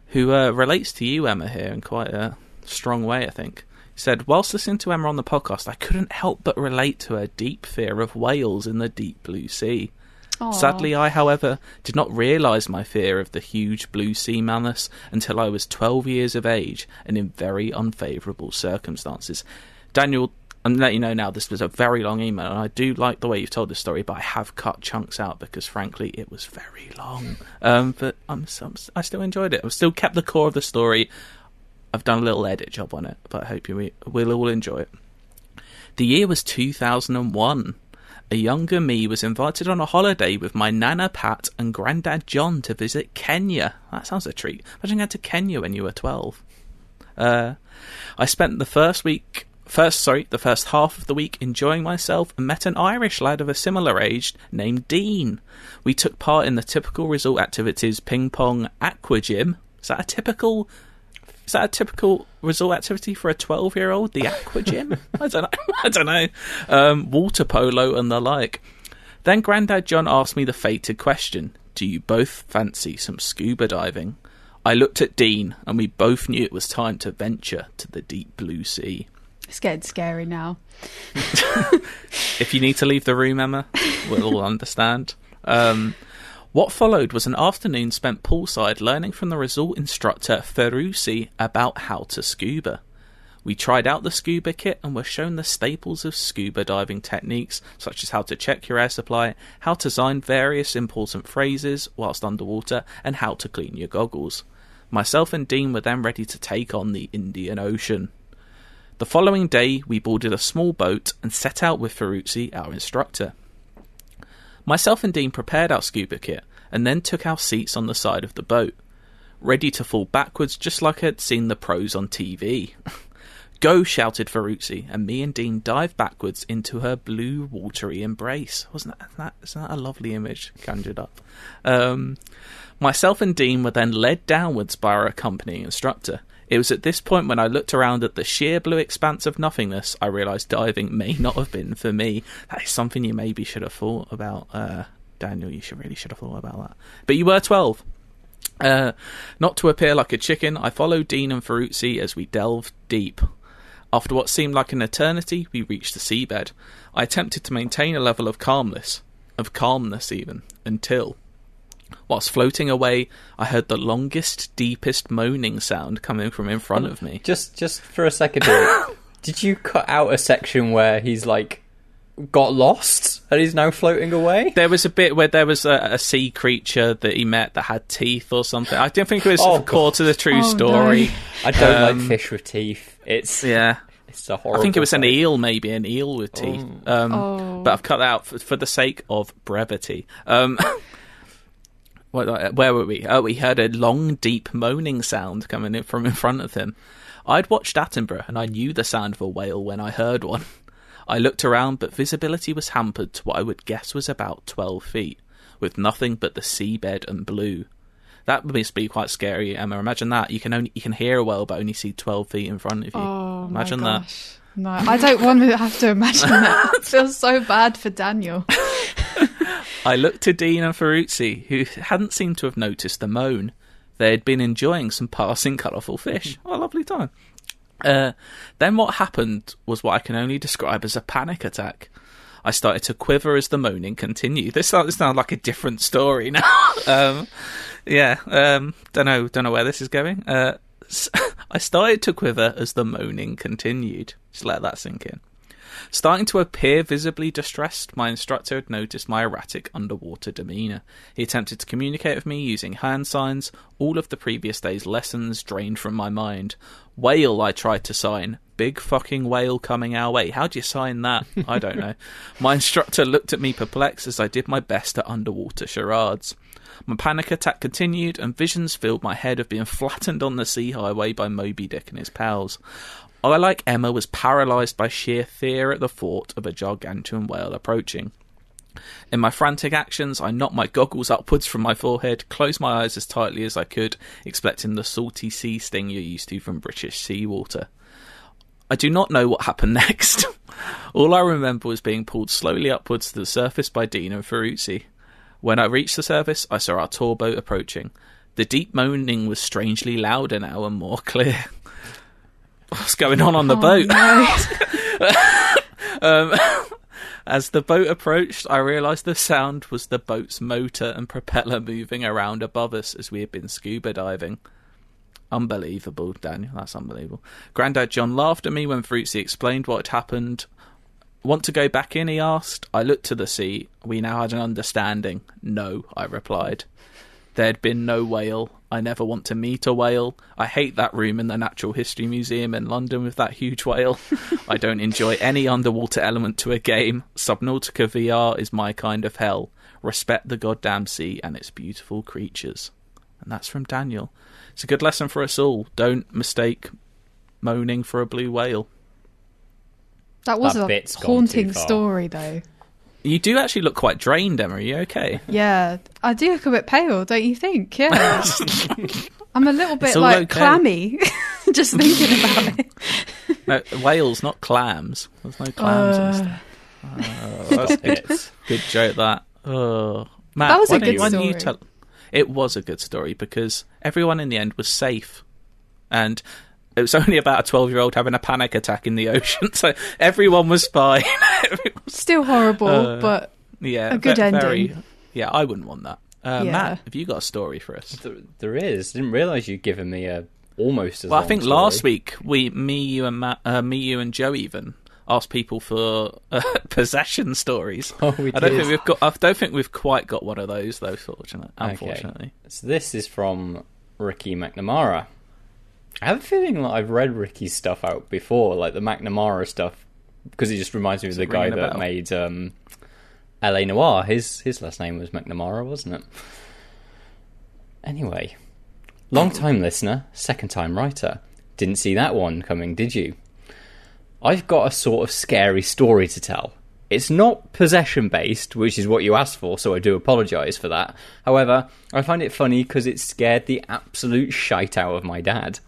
who uh, relates to you, Emma, here in quite a strong way. I think. He said, whilst listening to Emma on the podcast, I couldn't help but relate to her deep fear of whales in the deep blue sea. Aw. Sadly, I, however, did not realise my fear of the huge blue sea mammoths until I was 12 years of age and in very unfavourable circumstances. Daniel, I'm letting you know now this was a very long email, and I do like the way you've told the story, but I have cut chunks out because, frankly, it was very long. Um, but I'm, I'm, I still enjoyed it. I've still kept the core of the story. I've done a little edit job on it, but I hope you will all enjoy it. The year was 2001. A younger me was invited on a holiday with my nana Pat and granddad John to visit Kenya. That sounds a treat. Imagine going to Kenya when you were 12. Uh, I spent the first week, first sorry, the first half of the week enjoying myself and met an Irish lad of a similar age named Dean. We took part in the typical resort activities: ping pong, aqua gym. Is that a typical? Is that a typical resort activity for a twelve-year-old? The aqua gym? I don't know. I don't know. Um, water polo and the like. Then Grandad John asked me the fated question: Do you both fancy some scuba diving? I looked at Dean, and we both knew it was time to venture to the deep blue sea. It's getting scary now. If you need to leave the room, Emma, we'll all understand. Um, what followed was an afternoon spent poolside learning from the resort instructor Ferrucci about how to scuba. We tried out the scuba kit and were shown the staples of scuba diving techniques, such as how to check your air supply, how to sign various important phrases whilst underwater, and how to clean your goggles. Myself and Dean were then ready to take on the Indian Ocean. The following day, we boarded a small boat and set out with Ferrucci, our instructor. Myself and Dean prepared our scuba kit and then took our seats on the side of the boat, ready to fall backwards just like I'd seen the pros on TV. Go! shouted Ferrucci, and me and Dean dived backwards into her blue, watery embrace. Wasn't that, that, isn't that a lovely image conjured up? Um, myself and Dean were then led downwards by our accompanying instructor. It was at this point when I looked around at the sheer blue expanse of nothingness, I realised diving may not have been for me. That is something you maybe should have thought about, uh, Daniel. You should really should have thought about that. But you were twelve. Uh, not to appear like a chicken, I followed Dean and Ferrucci as we delved deep. After what seemed like an eternity, we reached the seabed. I attempted to maintain a level of calmness, of calmness even, until, whilst floating away, I heard the longest, deepest moaning sound coming from in front of me. Just just for a second, here, did you cut out a section where he's like got lost and he's now floating away? There was a bit where there was a, a sea creature that he met that had teeth or something. I don't think it was Oh, core to the true Oh, story. no. I don't Um, like fish with teeth. It's Yeah. it's a horrible. I think it was an eel, maybe an eel with teeth. Um, Oh. But I've cut that out for, for the sake of brevity. Um, what, uh, where were we? Oh, we heard a long, deep moaning sound coming in from in front of him. I'd watched Attenborough, and I knew the sound of a whale when I heard one. I looked around, but visibility was hampered to what I would guess was about twelve feet, with nothing but the seabed and blue. That must be quite scary, Emma. Imagine that you can only you can hear a whale, but only see twelve feet in front of you. Oh, Imagine that. No, I don't want to have to imagine that. it feels so bad for Daniel. I looked to Dean and Ferrucci, who hadn't seemed to have noticed the moan. They had been enjoying some passing colourful fish. What a lovely time. Uh, then what happened was what I can only describe as a panic attack. I started to quiver as the moaning continued. This sounds, sound like a different story now. um, yeah, um, don't know, don't know where this is going. Uh, I started to quiver as the moaning continued. Just let that sink in. Starting to appear visibly distressed, my instructor had noticed my erratic underwater demeanour. He attempted to communicate with me using hand signs. All of the previous day's lessons drained from my mind. Whale, I tried to sign. Big fucking whale coming our way. How do you sign that? I don't know. My instructor looked at me perplexed as I did my best at underwater charades. My panic attack continued, and visions filled my head of being flattened on the sea highway by Moby Dick and his pals. I, like Emma, was paralysed by sheer fear at the thought of a gargantuan whale approaching. In my frantic actions, I knocked my goggles upwards from my forehead, closed my eyes as tightly as I could, expecting the salty sea sting you're used to from British seawater. I do not know what happened next. All I remember was being pulled slowly upwards to the surface by Dean and Ferrucci. When I reached the surface, I saw our tour boat approaching. The deep moaning was strangely louder now and more clear. What's going on on the Oh, boat? no. Um, as the boat approached, I realised the sound was the boat's motor and propeller moving around above us as we had been scuba diving. Unbelievable, Daniel. That's unbelievable. Grandad John laughed at me when Ferrucci explained what had happened. Want to go back in? He asked. I looked to the sea. We now had an understanding. No, I replied. There had been no whale. I never want to meet a whale. I hate that room in the Natural History Museum in London with that huge whale. I don't enjoy any underwater element to a game. Subnautica VR is my kind of hell. Respect the goddamn sea and its beautiful creatures. And that's from Daniel. It's a good lesson for us all. Don't mistake moaning for a blue whale. That was That a haunting story, though. You do actually look quite drained, Emma. Are you okay? Yeah, I do look a bit pale, don't you think? Yeah. I'm a little bit like okay. clammy just thinking about it. No, whales, not clams. There's no clams and Uh, stuff. Oh, that's good. good joke, that. Oh. Matt, That was a good why don't you tell- It was a good story because everyone in the end was safe, and it was only about a twelve-year-old having a panic attack in the ocean, so everyone was fine. Everyone was- Still horrible, Uh, but yeah, A good ve- ending. Very, yeah, I wouldn't want that. Uh, Yeah. Matt, have you got a story for us? There, there is. Didn't realise you'd given me a almost as Well, I think story. last week we, me, you, and Matt, uh, me, you, and Joe even asked people for uh, possession stories. Oh, we I don't did. think we've got. I don't think we've quite got one of those though. Fortunately, unfortunately. So this is from Ricky McNamara. I have a feeling that I've read Ricky's stuff out before, like the McNamara stuff, because it just reminds me of the guy that bell? made um, L.A. Noire. His his last name was McNamara, wasn't it? Anyway, long time listener, second time writer. Didn't see that one coming, did you? I've got a sort of scary story to tell. It's not possession based, which is what you asked for, so I do apologise for that. However, I find it funny because it scared the absolute shite out of my dad.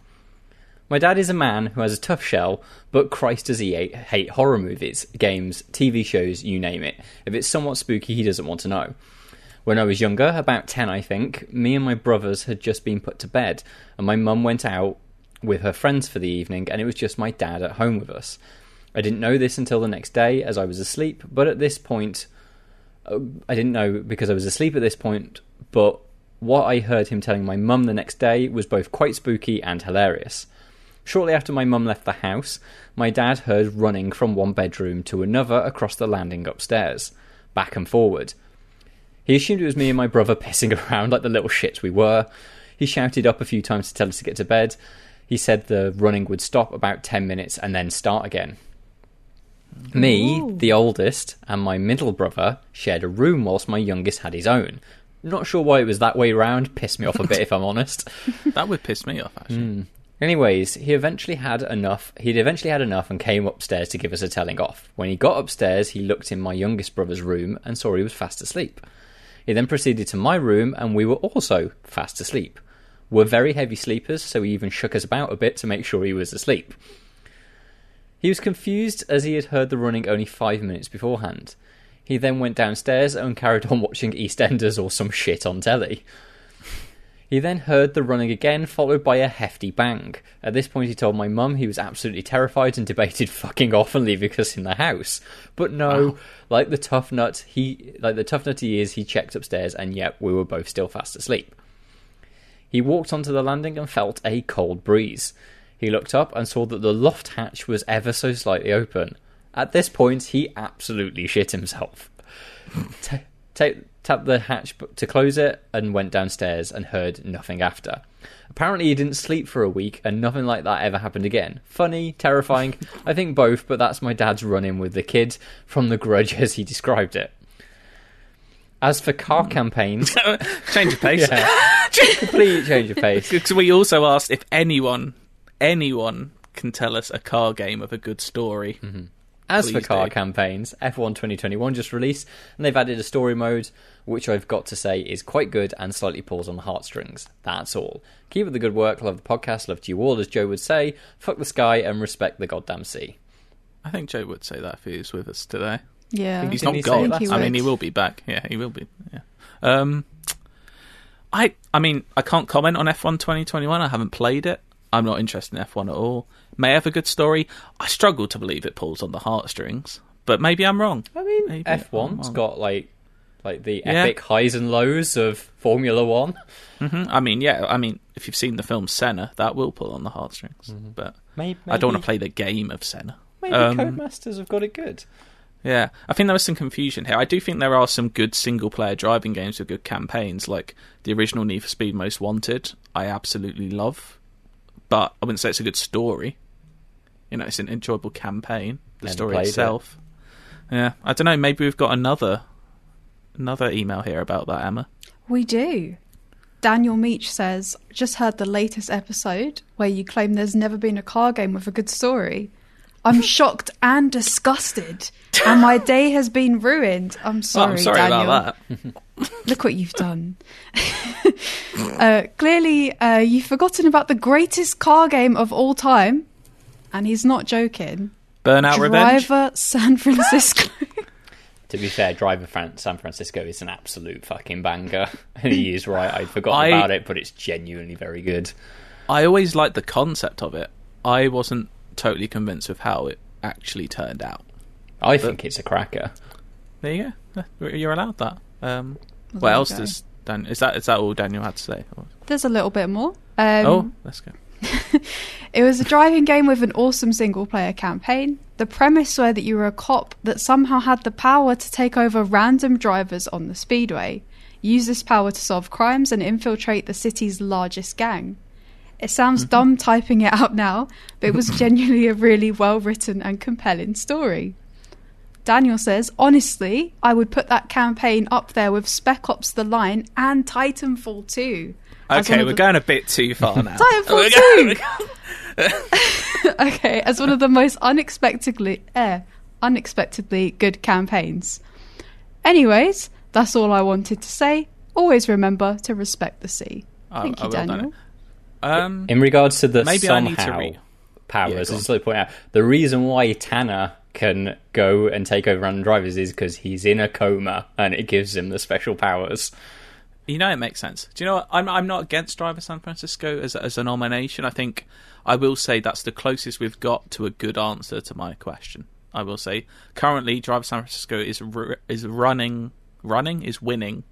My dad is a man who has a tough shell, but Christ does he hate, hate horror movies, games, TV shows, you name it. If it's somewhat spooky, he doesn't want to know. When I was younger, about 10 I think, me and my brothers had just been put to bed, and my mum went out with her friends for the evening, and it was just my dad at home with us. I didn't know this until the next day as I was asleep, but at this point, uh, I didn't know because I was asleep at this point, but what I heard him telling my mum the next day was both quite spooky and hilarious. Shortly after my mum left the house, my dad heard running from one bedroom to another across the landing upstairs, back and forward. He assumed it was me and my brother pissing around like the little shits we were. He shouted up a few times to tell us to get to bed. He said the running would stop about 10 minutes and then start again. Me, Ooh. the oldest, and my middle brother shared a room whilst my youngest had his own. Not sure why it was that way round, pissed me off a bit if I'm honest. That would piss me off actually. Hmm. Anyways, he eventually had enough. He'd eventually had enough and came upstairs to give us a telling off. When he got upstairs, he looked in my youngest brother's room and saw he was fast asleep. He then proceeded to my room and we were also fast asleep. We're very heavy sleepers, so he even shook us about a bit to make sure he was asleep. He was confused as he had heard the running only five minutes beforehand. He then went downstairs and carried on watching EastEnders or some shit on telly. He then heard the running again, followed by a hefty bang. At this point, he told my mum he was absolutely terrified and debated fucking off and leaving us in the house. But no, like the tough nut, he like the tough nut he is, he checked upstairs, and yet we were both still fast asleep. He walked onto the landing and felt a cold breeze. He looked up and saw that the loft hatch was ever so slightly open. At this point, he absolutely shit himself. ta- tapped the hatch to close it and went downstairs and heard nothing after. Apparently, he didn't sleep for a week and nothing like that ever happened again. Funny, terrifying, I think both, but that's my dad's run in with the kid from The Grudge as he described it. As for car hmm. campaigns, Change of pace. yeah, complete change of pace. Because we also asked if anyone, anyone can tell us a car game of a good story. Mm-hmm. As for car do. campaigns, F1 2021 just released, and they've added a story mode, which I've got to say is quite good and slightly pulls on the heartstrings. That's all. Keep up the good work, love the podcast, love to you all, as Joe would say, fuck the sky and respect the goddamn sea. I think Joe would say that if he was with us today. yeah. He's Didn't not he gone. that? I mean, he will be back. Yeah, he will be. Yeah. Um, I, I mean, I can't comment on F1 2021. I haven't played it. I'm not interested in F1 at all. May have a good story. I struggle to believe it pulls on the heartstrings, but maybe I'm wrong. I mean, Maybe F1's wrong. got like like the Yeah. epic highs and lows of Formula One. hmm I mean, yeah. I mean, if you've seen the film Senna, that will pull on the heartstrings. But Maybe, I don't want to play the game of Senna. Maybe Um, Codemasters have got it good. Yeah, I think there was some confusion here. I do think there are some good single player driving games with good campaigns, like the original Need for Speed Most Wanted. I absolutely love, but I wouldn't say it's a good story. You know, it's an enjoyable campaign. The Never story played it. itself. Yeah, I don't know. Maybe we've got another another email here about that, Emma. We do. Daniel Meach says, just heard the latest episode where you claim there's never been a car game with a good story. I'm shocked and disgusted, and my day has been ruined. I'm Oh, sorry, I'm sorry Daniel. about that. Look what you've done. uh, clearly, uh, you've forgotten about the greatest car game of all time, and he's not joking. Burnout Revenge. Driver San Francisco. To To be fair, Driver Fran- San Francisco is an absolute fucking banger. he is right. I'd forgotten I- about it, but it's genuinely very good. I always liked the concept of it. I wasn't totally convinced of how it actually turned out. I think it's a cracker. There you go. You're allowed that. Um, what else go. does Dan? Is that is that all Daniel had to say? There's a little bit more. Um, oh, let's go. It was a driving game with an awesome single player campaign. The premise were that you were a cop that somehow had the power to take over random drivers on the speedway, use this power to solve crimes and infiltrate the city's largest gang. It sounds mm-hmm. dumb typing it out now, but it was genuinely a really well written and compelling story. Daniel says, honestly, I would put that campaign up there with Spec Ops The Line and Titanfall 2. As one Okay, we're the- going a bit too far now. Titanfall We're 2! going- okay, as one of the most unexpectedly eh, unexpectedly good campaigns. Anyways, that's all I wanted to say. Always remember to respect the sea. I- Thank I you, will Daniel. Um, In regards to the Maybe I need to somehow re- Yeah, powers, go I just like to point out the reason why Tanner can go and take over random drivers is because he's in a coma and it gives him the special powers. You know, it makes sense. Do you know what? I'm I'm not against Driver San Francisco as a, as a nomination. I think I will say that's the closest we've got to a good answer to my question. I will say currently Driver San Francisco is is running running is winning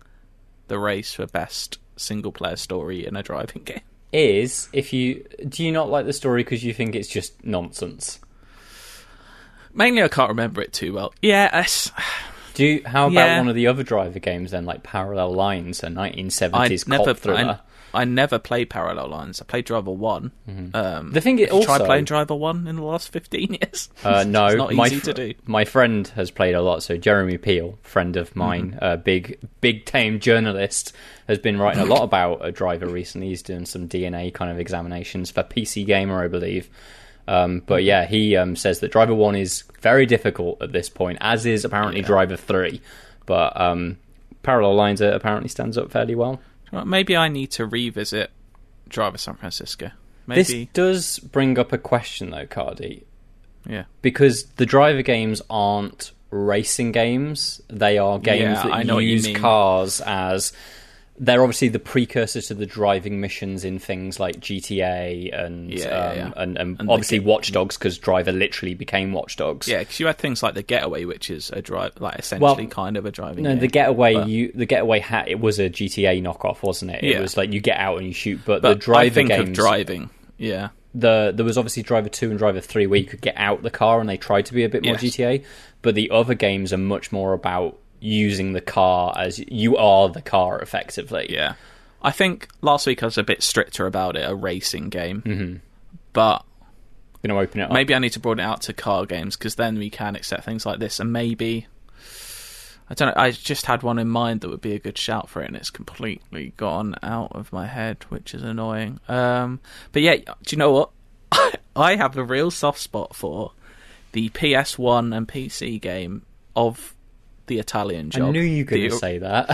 the race for best single player story in a driving game. Is if you do you not like the story because you think it's just nonsense? Mainly, I can't remember it too well. Yeah, Do you, how about Yeah. one of the other driver games then, like Parallel Lines, a 1970s never cop thriller? I, I never played Parallel Lines. I played Driver One. Um, The thing is you tried playing Driver One in the last fifteen years? Uh, no, it's not my easy fr- to do. My friend has played a lot. So Jeremy Peel, friend of mine, Mm-hmm. a big, big tame journalist, has been writing a lot about a driver recently. He's doing some DNA kind of examinations for PC Gamer, I believe. Um, but yeah, he um, says that Driver One is very difficult at this point, as is apparently Yeah. Driver Three. But um, Parallel Lines uh, apparently stands up fairly well. Well, maybe I need to revisit Driver San Francisco. Maybe, This does bring up a question, though, Cardy. yeah. because the driver games aren't racing games they are games Yeah, that know use cars as they're obviously the precursors to the driving missions in things like GTA and Yeah, um, yeah, yeah. and, and, And obviously ga- Watch Dogs because Driver literally became Watch Dogs. Yeah, because you had things like the Getaway, which is a drive, like essentially kind of a driving. No, game. the getaway but- you the getaway hat it was a GTA knockoff, wasn't it? It was like you get out and you shoot, but, But the driver I think games of driving. Yeah, the there was obviously Driver Two and Driver Three where you could get out the car and they tried to be a bit more Yes. GTA, but the other games are much more about using the car as you are the car effectively. yeah. I think last week I was a bit stricter about it, a racing game. Mm-hmm. But Going to open it up. maybe I need to broaden it out to car games because then we can accept things like this, and maybe. I don't know. I just had one in mind that would be a good shout for it, and it's completely gone out of my head, which is annoying. Um, but yeah, do you know what? I have a real soft spot for the PS1 and PC game of the Italian job. I knew you going The- say that.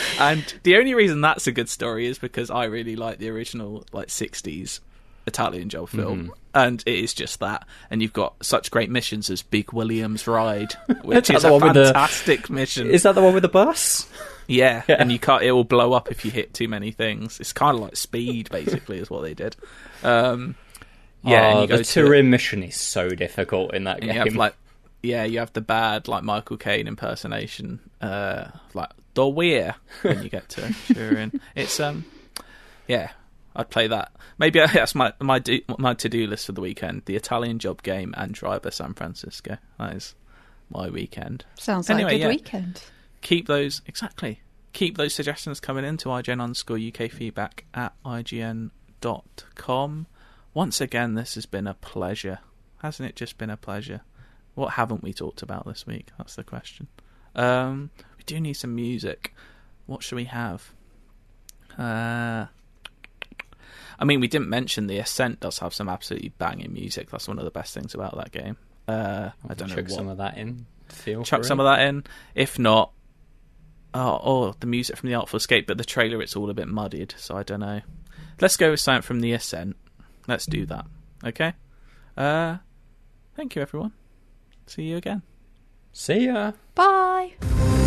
and the only reason that's a good story is because I really like the original like 60s Italian job film. Mm-hmm. And it is just that. And you've got such great missions as Big Williams Ride, which is a with the- fantastic mission. Is that the one with the bus? yeah, and you can't. It will blow up if you hit too many things. It's kind of like Speed, basically, is what they did. Um, yeah, Oh, the Turin mission is so difficult in that game. you have like, yeah, you have the bad like Michael Caine impersonation, uh, like the weir when you get to Turin. It's um, yeah, I'd play that. Maybe that's my my do, my to do list for the weekend: the Italian Job game and Driver San Francisco. That is my weekend. Sounds like a good yeah. weekend. Keep those exactly. Keep those suggestions coming in to IGN underscore UK feedback at IGN.com. Once again, this has been a pleasure. Hasn't it just been a pleasure? What haven't we talked about this week? That's the question. Um, we do need some music. What should we have? Uh, I mean, we didn't mention the Ascent does have some absolutely banging music. That's one of the best things about that game. Uh, I don't know Chuck some of that in. Feel chuck some of that in. If not, oh, oh, the music from the Artful Escape, but the trailer it's all a bit muddied, so I don't know. Let's go with something from the Ascent. Let's do that. Okay. Uh, thank you, everyone. See you again. See ya. Bye.